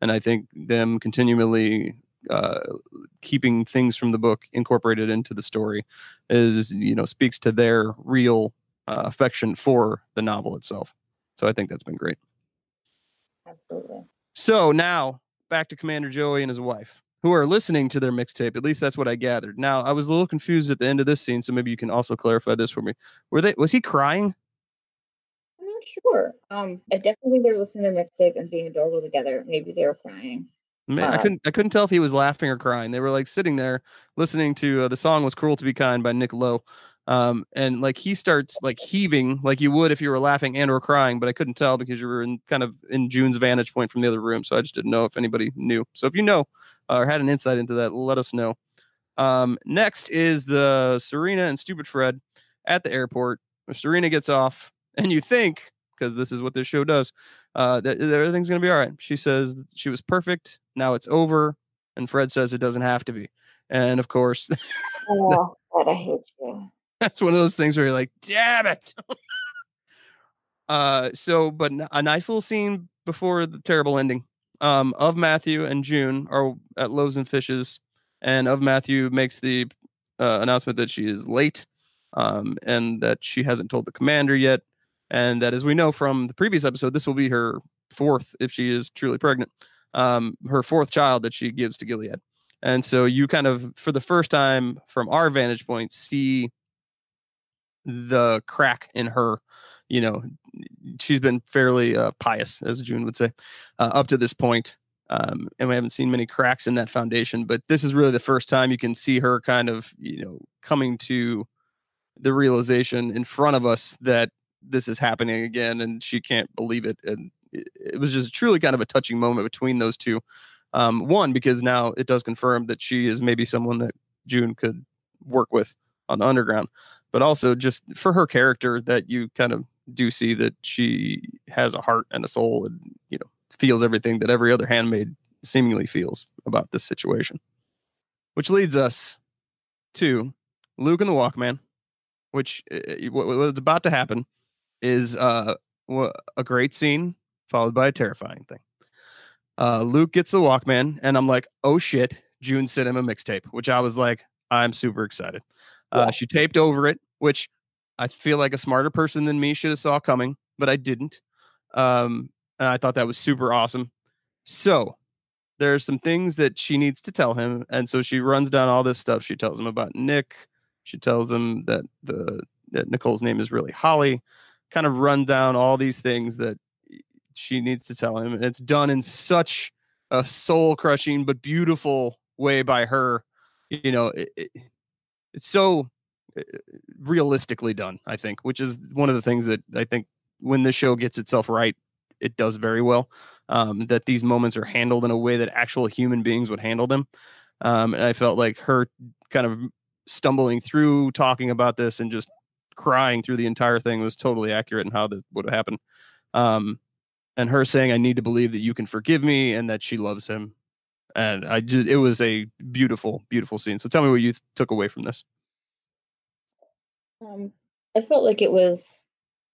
And I think them continually uh, keeping things from the book incorporated into the story is you know speaks to their real uh, affection for the novel itself. So I think that's been great. Absolutely. So now back to Commander Joey and his wife, who are listening to their mixtape. At least that's what I gathered. Now I was a little confused at the end of this scene, so maybe you can also clarify this for me. Were they? Was he crying? I'm not sure. Um, I definitely they were listening to the mixtape and being adorable together. Maybe they were crying. Man, uh, I couldn't. I couldn't tell if he was laughing or crying. They were like sitting there listening to uh, the song "Was Cruel to Be Kind" by Nick Lowe, um, and like he starts like heaving like you would if you were laughing and or crying, but I couldn't tell because you were in kind of in June's vantage point from the other room, so I just didn't know if anybody knew. So if you know or had an insight into that, let us know. Um, next is the Serena and Stupid Fred at the airport. Serena gets off, and you think because this is what this show does, uh, that, that everything's gonna be all right. She says she was perfect. Now it's over, and Fred says it doesn't have to be. And of course, oh, God, I hate you that's one of those things where you're like, damn it. uh, so, but a nice little scene before the terrible ending um, Ofmatthew and June are at Loaves and Fishes, and Ofmatthew makes the uh, announcement that she is late um, and that she hasn't told the commander yet. And that, as we know from the previous episode, this will be her fourth, if she is truly pregnant, um, her fourth child that she gives to Gilead. And so you kind of, for the first time from our vantage point, see the crack in her. You know, she's been fairly uh, pious, as June would say, uh, up to this point. Um, and we haven't seen many cracks in that foundation. But this is really the first time you can see her kind of, you know, coming to the realization in front of us that this is happening again, and she can't believe it. And it, it was just truly kind of a touching moment between those two. Um, one, because now it does confirm that she is maybe someone that June could work with on the underground but also just for her character that you kind of do see that she has a heart and a soul and you know feels everything that every other handmaid seemingly feels about this situation. Which leads us to luke and the walkman which what's about to happen is uh, a great scene followed by a terrifying thing. Uh, luke gets the walkman and i'm like oh shit june sent him a mixtape which i was like i'm super excited uh, She taped over it, which I feel like a smarter person than me should have saw coming, but I didn't. Um, and I thought that was super awesome. So there are some things that she needs to tell him, and so she runs down all this stuff. She tells him about Nick. She tells him that the that Nicole's name is really Holly. Kind of run down all these things that she needs to tell him. And it's done in such a soul crushing but beautiful way by her. You know, it, it's so uh, realistically done, I think, which is one of the things that I think when the show gets itself right, it does very well. Um, that these moments are handled in a way that actual human beings would handle them. Um, and I felt like her kind of stumbling through talking about this and just crying through the entire thing was totally accurate in how this would have happened. Um, and her saying, "I need to believe that you can forgive me," and that she loves him, and I just it was a beautiful, beautiful scene. So tell me what you took away from this. Um, I felt like it was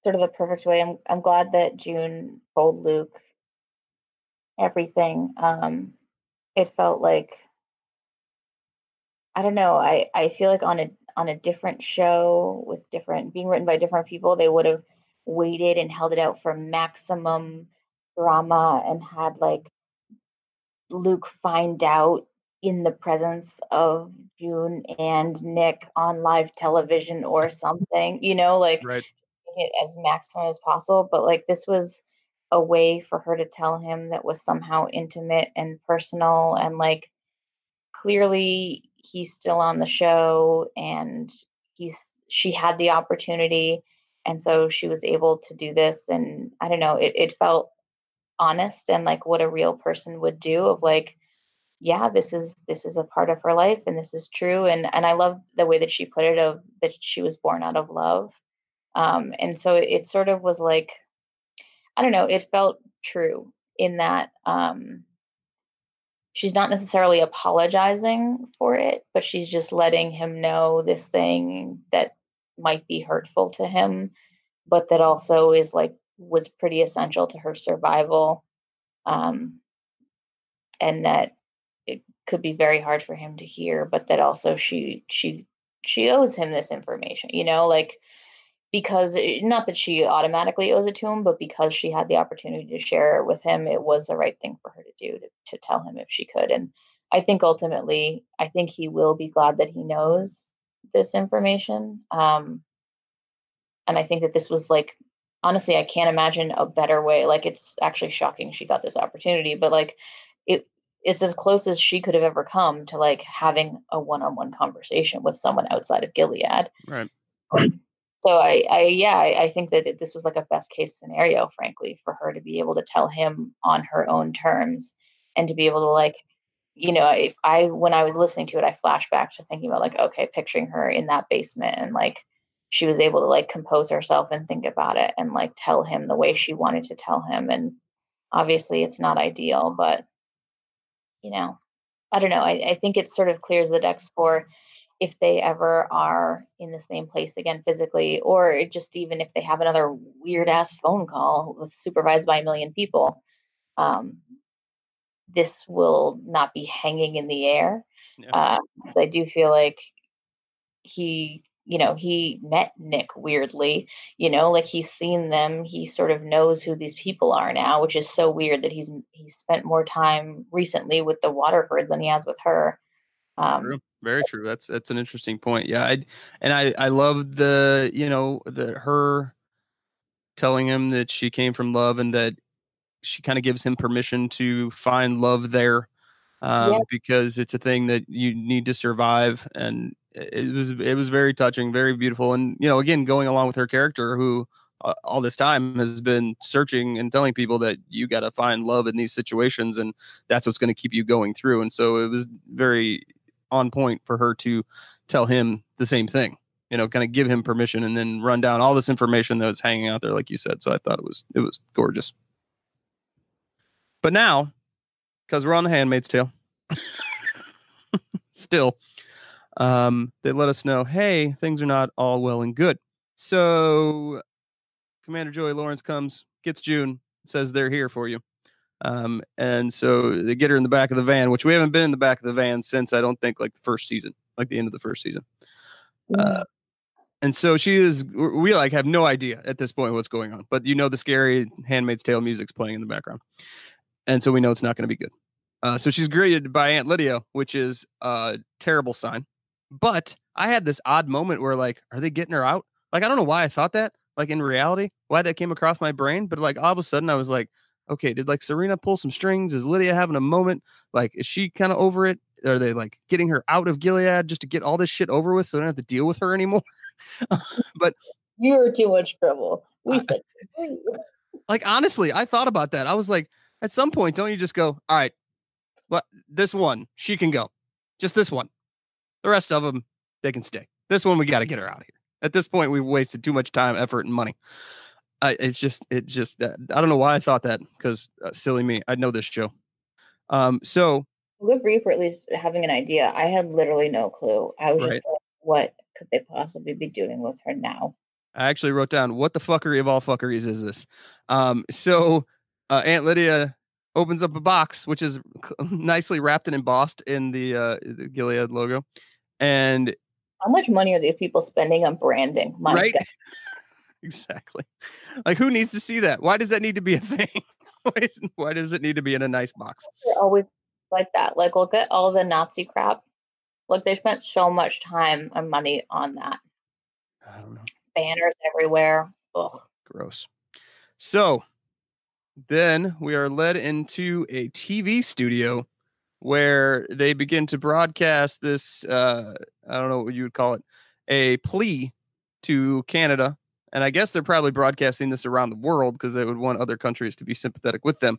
sort of the perfect way. I'm I'm glad that June told Luke everything. Um, it felt like I don't know. I I feel like on a on a different show with different being written by different people, they would have waited and held it out for maximum drama and had like Luke find out in the presence of June and Nick on live television or something, you know, like right. it as maximum as possible. But like this was a way for her to tell him that was somehow intimate and personal and like clearly he's still on the show and he's she had the opportunity and so she was able to do this and i don't know it, it felt honest and like what a real person would do of like yeah this is this is a part of her life and this is true and and i love the way that she put it of that she was born out of love um and so it, it sort of was like i don't know it felt true in that um she's not necessarily apologizing for it but she's just letting him know this thing that might be hurtful to him but that also is like was pretty essential to her survival um and that it could be very hard for him to hear but that also she she she owes him this information you know like because not that she automatically owes it to him but because she had the opportunity to share it with him it was the right thing for her to do to, to tell him if she could and i think ultimately i think he will be glad that he knows this information um and i think that this was like honestly i can't imagine a better way like it's actually shocking she got this opportunity but like it it's as close as she could have ever come to like having a one-on-one conversation with someone outside of Gilead. Right. So I, I yeah, I, I think that it, this was like a best case scenario, frankly, for her to be able to tell him on her own terms and to be able to like, you know, if I when I was listening to it, I flashed back to thinking about like, okay, picturing her in that basement and like she was able to like compose herself and think about it and like tell him the way she wanted to tell him. And obviously it's not ideal, but you know, I don't know. I, I think it sort of clears the decks for if they ever are in the same place again physically, or just even if they have another weird ass phone call with supervised by a million people, um, this will not be hanging in the air. Yeah. Uh, I do feel like he you know, he met Nick weirdly, you know, like he's seen them. He sort of knows who these people are now, which is so weird that he's he's spent more time recently with the Waterfords than he has with her. Um, true. Very true. That's that's an interesting point. Yeah, I and I I love the you know the her telling him that she came from love and that she kind of gives him permission to find love there um, because it's a thing that you need to survive and it was it was very touching very beautiful and you know again going along with her character who uh, all this time has been searching and telling people that you got to find love in these situations and that's what's going to keep you going through and so it was very on point for her to tell him the same thing you know kind of give him permission and then run down all this information that was hanging out there like you said so i thought it was it was gorgeous. But now because we're on the Handmaid's Tale. Still, um, they let us know, hey, things are not all well and good. So Commander Joey Lawrence comes, gets June, says they're here for you. Um, and so they get her in the back of the van, which we haven't been in the back of the van since I don't think like the first season, like the end of the first season. Uh, and so she is, we like have no idea at this point what's going on, but you know, the scary Handmaid's Tale music's playing in the background and so we know it's not going to be good. Uh, so she's greeted by Aunt Lydia, which is a terrible sign. But I had this odd moment where, like, are they getting her out? Like, I don't know why I thought that. Like in reality, why that came across my brain, but like all of a sudden I was like, okay, did like Serena pull some strings? Is Lydia having a moment? Like, is she kind of over it? Are they like getting her out of Gilead just to get all this shit over with so I don't have to deal with her anymore? but you're too much trouble. We said, like, honestly, I thought about that. I was like, at some point, don't you just go, all right, well, this one, she can go. Just this one. The rest of them, they can stay. This one, we got to get her out of here. At this point, we've wasted too much time, effort, and money. I, it's just, it just, uh, I don't know why I thought that because uh, silly me. I know this show. Um, so good for you for at least having an idea. I had literally no clue. I was right. just like, what could they possibly be doing with her now? I actually wrote down what the fuckery of all fuckeries is this. Um, so uh, Aunt Lydia opens up a box, which is nicely wrapped and embossed in the, uh, the Gilead logo, and how much money are these people spending on branding? My right. God. exactly. Like, who needs to see that? Why does that need to be a thing? why, is, why does it need to be in a nice box? They're always like that. Like, look at all the Nazi crap. Look, they spent so much time and money on that. I don't know. Banners everywhere. Ugh. Gross. So then we are led into a TV studio where they begin to broadcast this uh, I don't know what you would call it, a plea to Canada. And I guess they're probably broadcasting this around the world because they would want other countries to be sympathetic with them.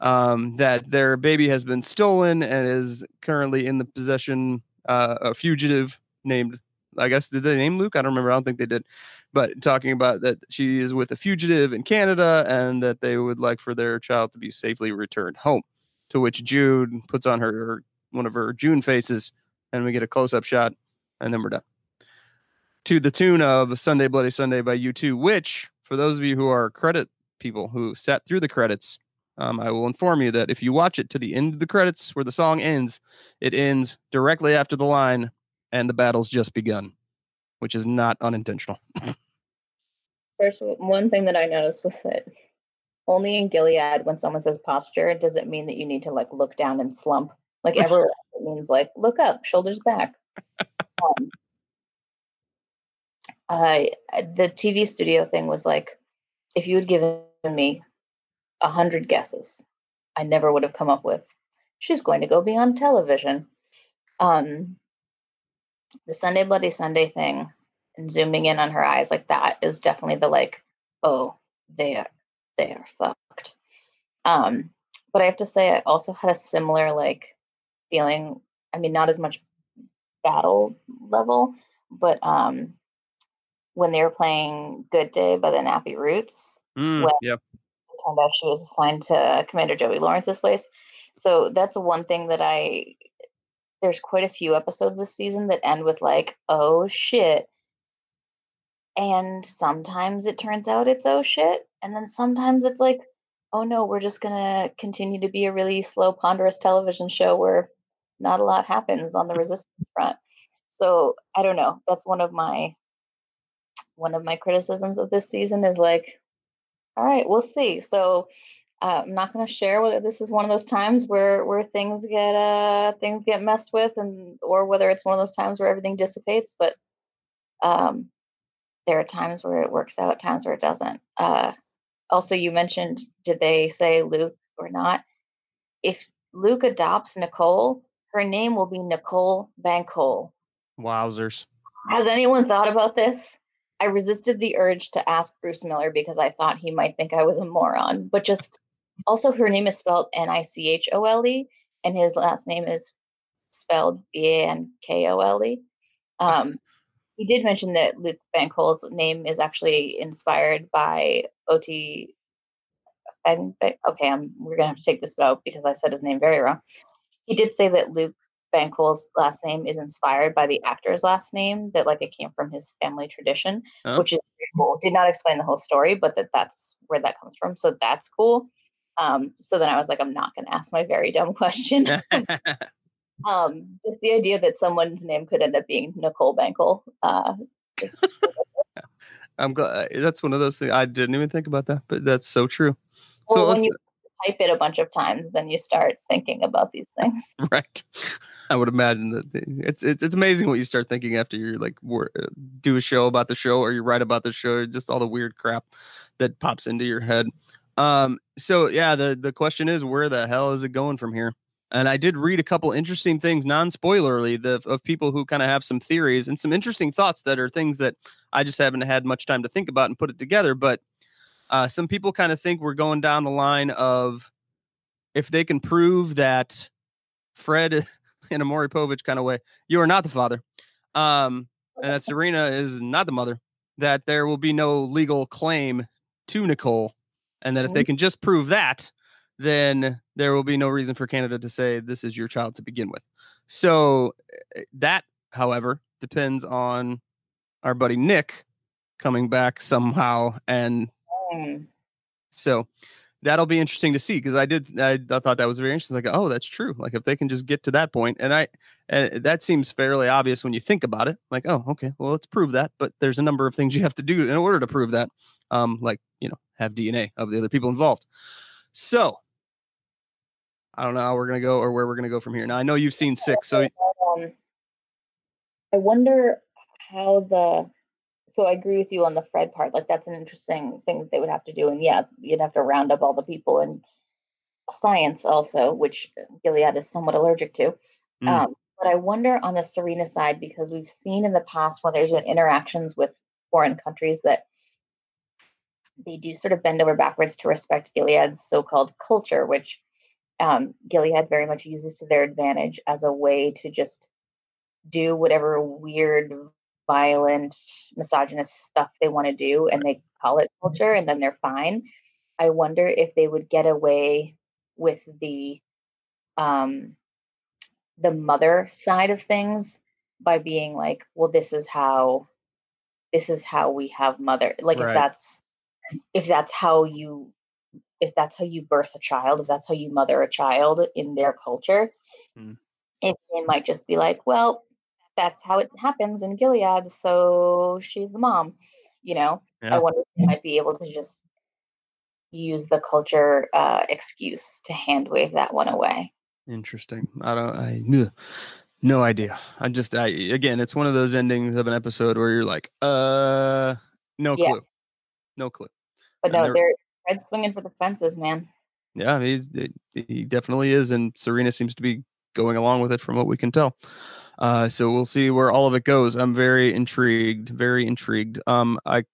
Um, that their baby has been stolen and is currently in the possession uh, a fugitive named I guess did they name Luke? I don't remember. I don't think they did. But talking about that she is with a fugitive in Canada and that they would like for their child to be safely returned home. To which June puts on her, her one of her June faces, and we get a close up shot, and then we're done. To the tune of Sunday Bloody Sunday by U2, which, for those of you who are credit people who sat through the credits, um, I will inform you that if you watch it to the end of the credits where the song ends, it ends directly after the line, and the battle's just begun, which is not unintentional. First, one thing that I noticed was that only in Gilead, when someone says posture, does it mean that you need to like look down and slump. Like everywhere, it means like look up, shoulders back. Um, uh, the TV studio thing was like, if you had given me a hundred guesses, I never would have come up with. She's going to go be on television. Um, the Sunday Bloody Sunday thing and zooming in on her eyes like that is definitely the like, oh, they are they are fucked. Um, but I have to say, I also had a similar like feeling. I mean, not as much battle level, but um, when they were playing Good Day by the Nappy Roots, mm, when it turned out she was assigned to Commander Joey Lawrence's place. So that's one thing that I. There's quite a few episodes this season that end with like, oh shit. And sometimes it turns out it's oh shit. And then sometimes it's like, oh no, we're just going to continue to be a really slow, ponderous television show where not a lot happens on the resistance front. So I don't know. That's one of my one of my criticisms of this season is like, all right, we'll see. So uh, I'm not going to share whether this is one of those times where where things get uh things get messed with, and or whether it's one of those times where everything dissipates. But um, there are times where it works out, times where it doesn't. Uh, also, you mentioned did they say Luke or not? If Luke adopts Nicole, her name will be Nicole Bankole. Wowzers. Has anyone thought about this? I resisted the urge to ask Bruce Miller because I thought he might think I was a moron. But just also, her name is spelled N I C H O L E, and his last name is spelled B A N K O L E. Um, he did mention that Luke Bankole's name is actually inspired by OT. And okay, I'm, we're gonna have to take this vote because I said his name very wrong. He did say that Luke Bankole's last name is inspired by the actor's last name, that like it came from his family tradition, oh. which is cool. Did not explain the whole story, but that that's where that comes from. So that's cool. Um, so then I was like, I'm not going to ask my very dumb question. um, just the idea that someone's name could end up being Nicole Bankole. Uh, I'm glad uh, that's one of those things I didn't even think about that, but that's so true. Well, so when you type it a bunch of times, then you start thinking about these things. Right. I would imagine that it's it's it's amazing what you start thinking after you're like uh, do a show about the show or you write about the show, just all the weird crap that pops into your head. Um, so yeah, the the question is, where the hell is it going from here? And I did read a couple interesting things, non-spoilerly, the, of people who kind of have some theories and some interesting thoughts that are things that I just haven't had much time to think about and put it together. But uh, some people kind of think we're going down the line of if they can prove that Fred, in a Maury Povich kind of way, you are not the father, um, and that Serena is not the mother, that there will be no legal claim to Nicole, and that if they can just prove that, then there will be no reason for Canada to say this is your child to begin with. So eh, that, however, depends on our buddy Nick coming back somehow, and Mm. so that'll be interesting to see because I did I, I thought that was very interesting. Like, oh, that's true. Like if they can just get to that point, and I and that seems fairly obvious when you think about it. Like, oh, okay, well, let's prove that. But there's a number of things you have to do in order to prove that. Um, like you know, have DNA of the other people involved. So I don't know how we're gonna go or where we're gonna go from here. Now I know you've seen six, so I wonder how the. So I agree with you on the Fred part. Like that's an interesting thing that they would have to do, and yeah, you'd have to round up all the people and science also, which Gilead is somewhat allergic to. Mm. Um, but I wonder on the Serena side because we've seen in the past when there's been interactions with foreign countries that they do sort of bend over backwards to respect Gilead's so-called culture, which um, Gilead very much uses to their advantage as a way to just do whatever weird, violent, misogynist stuff they want to do, and they call it culture, and then they're fine. I wonder if they would get away with the um, the mother side of things by being like, well, this is how this is how we have mother. Like Right. if that's if that's how you if that's how you birth a child, if that's how you mother a child in their culture, Mm. if they might just be like, well, that's how it happens in Gilead, so she's the mom. You know, Yeah. I wonder if they might be able to just use the culture uh, excuse to hand wave that one away. Interesting. I don't. I ugh, no idea. I just. I again, it's one of those endings of an episode where you're like, uh, no Yeah. clue, no clue. But no, they're- Fred's swinging for the fences, man. Yeah, he's he- he definitely is, and Serena seems to be going along with it from what we can tell. Uh, so we'll see where all of it goes. I'm very intrigued, very intrigued. Um, I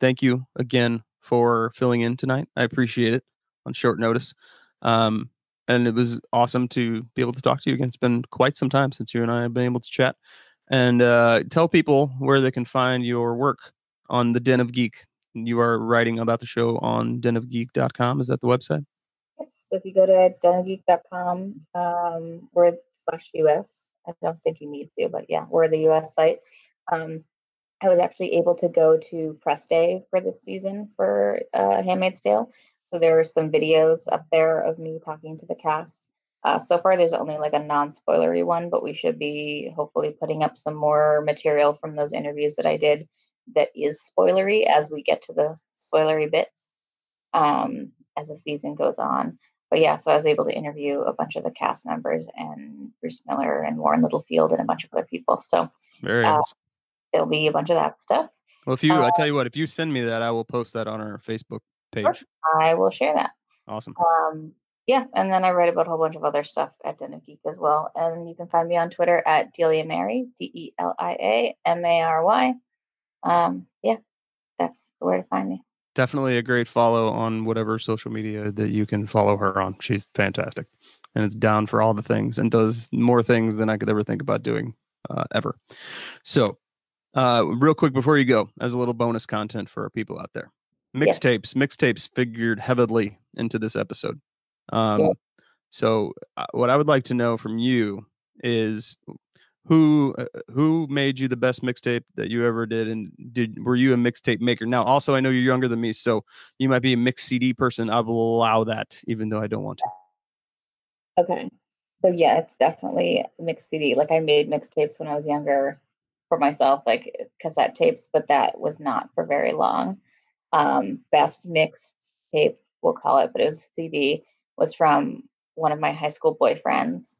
thank you again for filling in tonight. I appreciate it on short notice. Um, and it was awesome to be able to talk to you again. It's been quite some time since you and I have been able to chat. And uh, tell people where they can find your work on the Den of Geek. You are writing about the show on denofgeek.com. Is that the website? Yes, so if you go to denofgeek.com, um, we're slash US. I don't think you need to, but yeah, we're the US site. Um, I was actually able to go to press day for this season for uh, Handmaid's Tale. So there were some videos up there of me talking to the cast. Uh, so far, there's only like a non spoilery one, but we should be hopefully putting up some more material from those interviews that I did that is spoilery as we get to the spoilery bits um, as the season goes on. But yeah, so I was able to interview a bunch of the cast members and Bruce Miller and Warren Littlefield and a bunch of other people. So Very Uh, there'll be a bunch of that stuff. Well, if you, I uh, tell you what, if you send me that, I will post that on our Facebook page. I will share that. Awesome. Um, yeah, and then I write about a whole bunch of other stuff at Den of Geek as well. And you can find me on Twitter at Delia Mary, D E L I A M A R Y. Um, yeah, that's where to find me. Definitely a great follow on whatever social media that you can follow her on. She's fantastic, and it's down for all the things and does more things than I could ever think about doing uh, ever. So, uh, real quick before you go, as a little bonus content for our people out there, mixtapes. Mixtapes figured heavily into this episode. Um, Yep. So, uh, what I would like to know from you is who uh, who made you the best mixtape that you ever did, and did were you a mixtape maker? Now, also, I know you're younger than me, so you might be a mixed CD person. I will allow that, even though I don't want to. Okay. So yeah, it's definitely mixed CD. Like I made mixtapes when I was younger for myself, like cassette tapes, but that was not for very long. Um, best mixed tape, we'll call it, but it was CD, was from one of my high school boyfriends.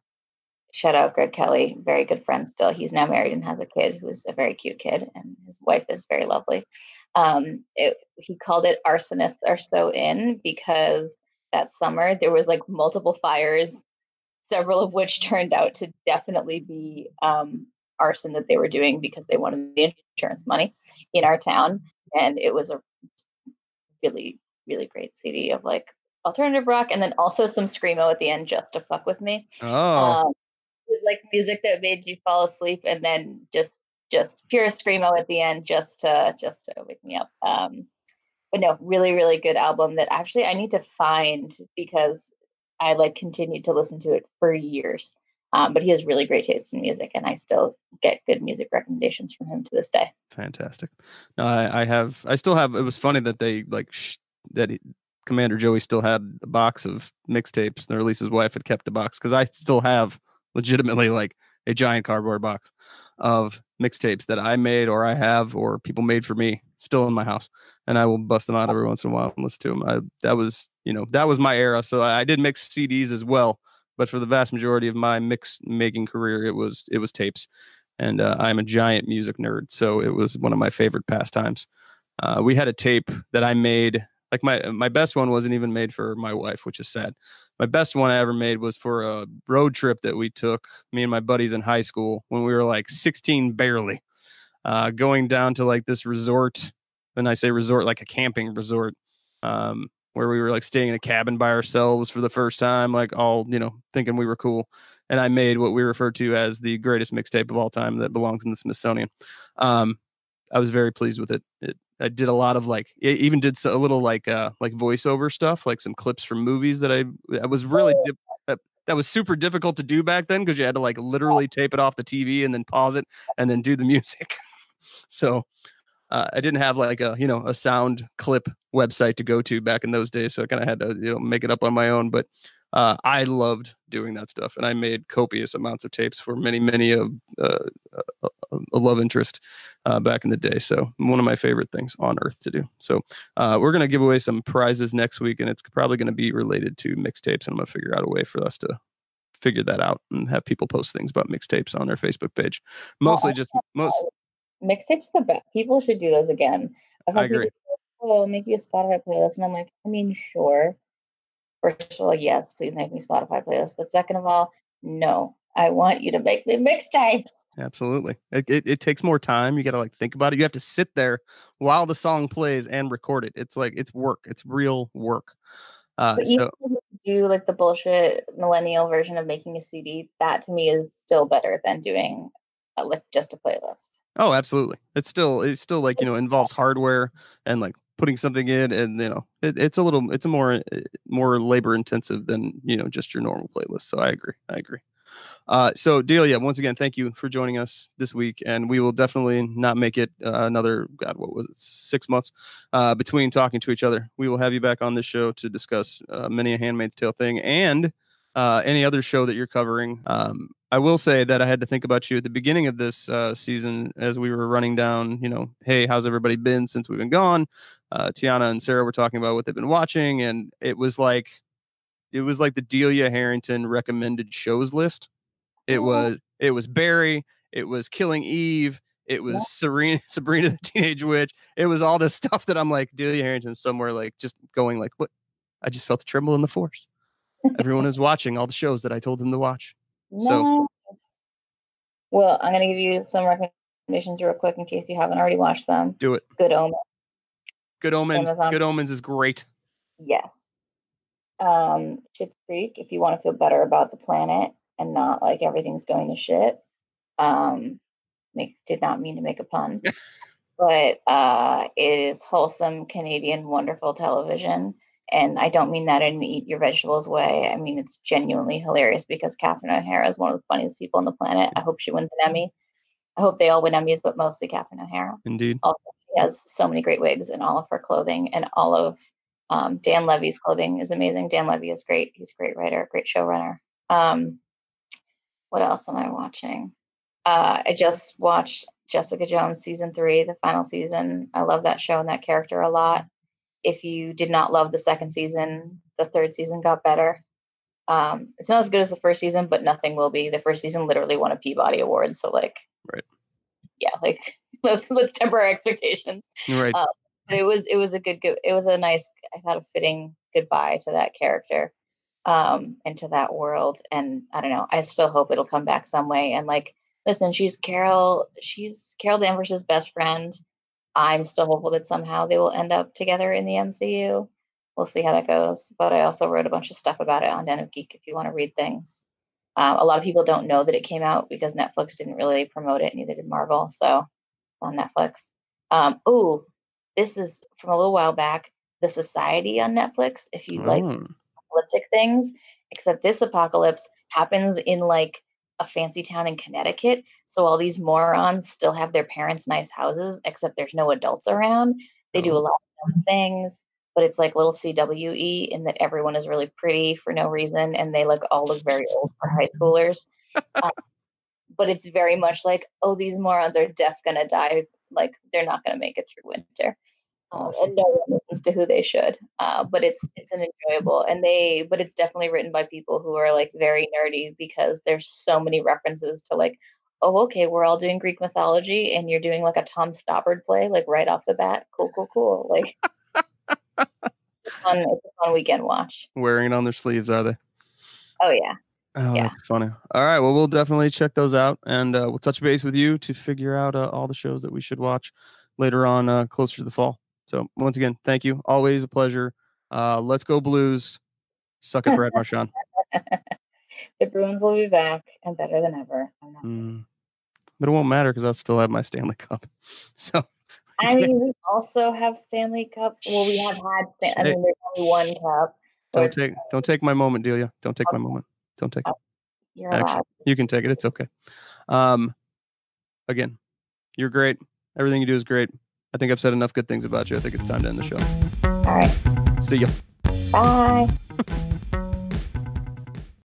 Shout out Greg Kelly, very good friend still. He's now married and has a kid who's a very cute kid, and his wife is very lovely. Um, it, he called it "Arsonists Are So In" because that summer there was like multiple fires, several of which turned out to definitely be um, arson that they were doing because they wanted the insurance money in our town, and it was a really really great CD of like alternative rock and then also some screamo at the end just to fuck with me. Oh. Um, was like music that made you fall asleep and then just just pure screamo at the end just to just to wake me up. Um, but no, really really good album that actually I need to find because I like continued to listen to it for years. Um, but he has really great taste in music, and I still get good music recommendations from him to this day. Fantastic. No, I, I have. I still have. It was funny that they like sh- that. He, Commander Joey still had a box of mixtapes, or at least his wife had kept a box because I still have legitimately like a giant cardboard box of mixtapes that I made or I have or people made for me still in my house, and I will bust them out every once in a while and listen to them. I, that was you know that was my era, so I, I did mix CDs as well, but for the vast majority of my mix making career, it was it was tapes, and uh, I'm a giant music nerd, so it was one of my favorite pastimes. Uh, we had a tape that I made like my my best one wasn't even made for my wife, which is sad. My best one I ever made was for a road trip that we took, me and my buddies in high school when we were like 16 barely, uh, going down to like this resort. And I say resort, like a camping resort, um, where we were like staying in a cabin by ourselves for the first time, like all you know, thinking we were cool. And I made what we refer to as the greatest mixtape of all time that belongs in the Smithsonian. Um, I was very pleased with it. It I did a lot of like I even did a little like uh like voiceover stuff, like some clips from movies that I I was really dip, that, that was super difficult to do back then because you had to like literally tape it off the TV and then pause it and then do the music. so uh, I didn't have like a you know a sound clip website to go to back in those days, so I kind of had to you know make it up on my own. But uh, I loved doing that stuff, and I made copious amounts of tapes for many, many of uh, a, love interest uh, back in the day. So one of my favorite things on earth to do. So uh, we're gonna give away some prizes next week, and it's probably gonna be related to mixtapes, and I'm gonna figure out a way for us to figure that out and have people post things about mixtapes on their Facebook page. Mostly just most mixtapes the best. People should do those again. I've I agree. People, oh, make you a Spotify playlist, and I'm like, I mean, sure First of all, yes, please make me Spotify playlist. But second of all, no, I want you to make me mixtapes. Absolutely. It, it, it, takes more time. You got to like think about it. You have to sit there while the song plays and record it. It's like it's work. It's real work. Uh, but so do like the bullshit millennial version of making a CD. That to me is still better than doing a, like just a playlist. Oh, absolutely. It's still it's still like you know involves hardware and like putting something in and you know it, it's a little it's a more eh, more labor intensive than you know just your normal playlist so i agree i agree uh, so delia once again thank you for joining us this week and we will definitely not make it uh, another god what was it six months uh, between talking to each other we will have you back on this show to discuss uh, many a handmaid's tale thing and uh, any other show that you're covering. Um, I will say that I had to think about you at the beginning of this uh, season as we were running down, you know, hey, how's everybody been since we've been gone? Uh, Tiana and Sarah were talking about what they've been watching, and it was like it was like the Delia Harrington recommended shows list. It oh. was it was Barry, it was Killing Eve, it was. Serena Sabrina the Teenage Witch. It was all this stuff that I'm like Delia Harrington somewhere like just going like what I just felt a tremble in the force. Everyone is watching all the shows that I told them to watch. So well, I'm gonna give you some recommendations real quick in case you haven't already watched them. Do it. Good Omen. Good Omens. Amazon. Good Omens is great. Yes. Um, Schitt's Creek, if you want to feel better about the planet and not like everything's going to shit. Um, makes did not mean to make a pun, but uh, it is wholesome Canadian wonderful television. And I don't mean that in an eat your vegetables way. I mean it's genuinely hilarious because Catherine O'Hara is one of the funniest people on the planet. I hope she wins an Emmy. I hope they all win Emmys, but mostly Catherine O'Hara. Indeed. Also she has so many great wigs in all of her clothing, and all of um, Dan Levy's clothing is amazing. Dan Levy is great. He's a great writer, great showrunner. Um, what else am I watching? Uh, I just watched Jessica Jones season three, the final season. I love that show and that character a lot. If you did not love the second season, the third season got better. Um, it's not as good as the first season, but nothing will be. The first season literally won a Peabody Award, so like, right, yeah, like let's let's temper our expectations. Right. Um, but it was it was a good, good it was a nice I thought a fitting goodbye to that character um and to that world and I don't know I still hope it'll come back some way and like listen she's Carol she's Carol Danvers's best friend I'm still hopeful that somehow they will end up together in the MCU we'll see how that goes but I also wrote a bunch of stuff about it on Den of Geek if you want to read things um, a lot of people don't know that it came out because Netflix didn't really promote it neither did Marvel so on Netflix um, oh this is from a little while back the Society on Netflix. If you like Oh, apocalyptic things, except this apocalypse happens in like a fancy town in Connecticut. So all these morons still have their parents' nice houses, except there's no adults around. They do a Oh. lot of dumb things, but it's like little CWE in that everyone is really pretty for no reason and they like all look very old for high schoolers. Um, but it's very much like, oh, these morons are def gonna die. Like they're not gonna make it through winter um, and no one listens to who they should. Uh, but it's it's an enjoyable, and they but it's definitely written by people who are like very nerdy because there's so many references to like, oh okay, we're all doing Greek mythology, and you're doing like a Tom Stoppard play like right off the bat. Cool, cool, cool. Like, it's fun. It's a fun weekend watch. Wearing it on their sleeves, are they? Oh yeah, Oh, Yeah. that's funny. All right. Well, we'll definitely check those out, and uh, we'll touch base with you to figure out uh, all the shows that we should watch later on, uh, closer to the fall. So, once again, thank you. Always a pleasure. Uh, let's go Blues. Suck it, Brad Marchand. the Bruins will be back and better than ever. Mm. But it won't matter because I'll still have my Stanley Cup. So, I mean, we also have Stanley Cups. Well, we have had. Stan- I mean, there's only one cup. don't take don't take my moment, Delia. Don't take my moment. Don't take it. you're Actually, allowed. You can take it. It's okay. Um, again, you're great. Everything you do is great. I think I've said enough good things about you. I think it's time to end the show. All right. See you. Bye.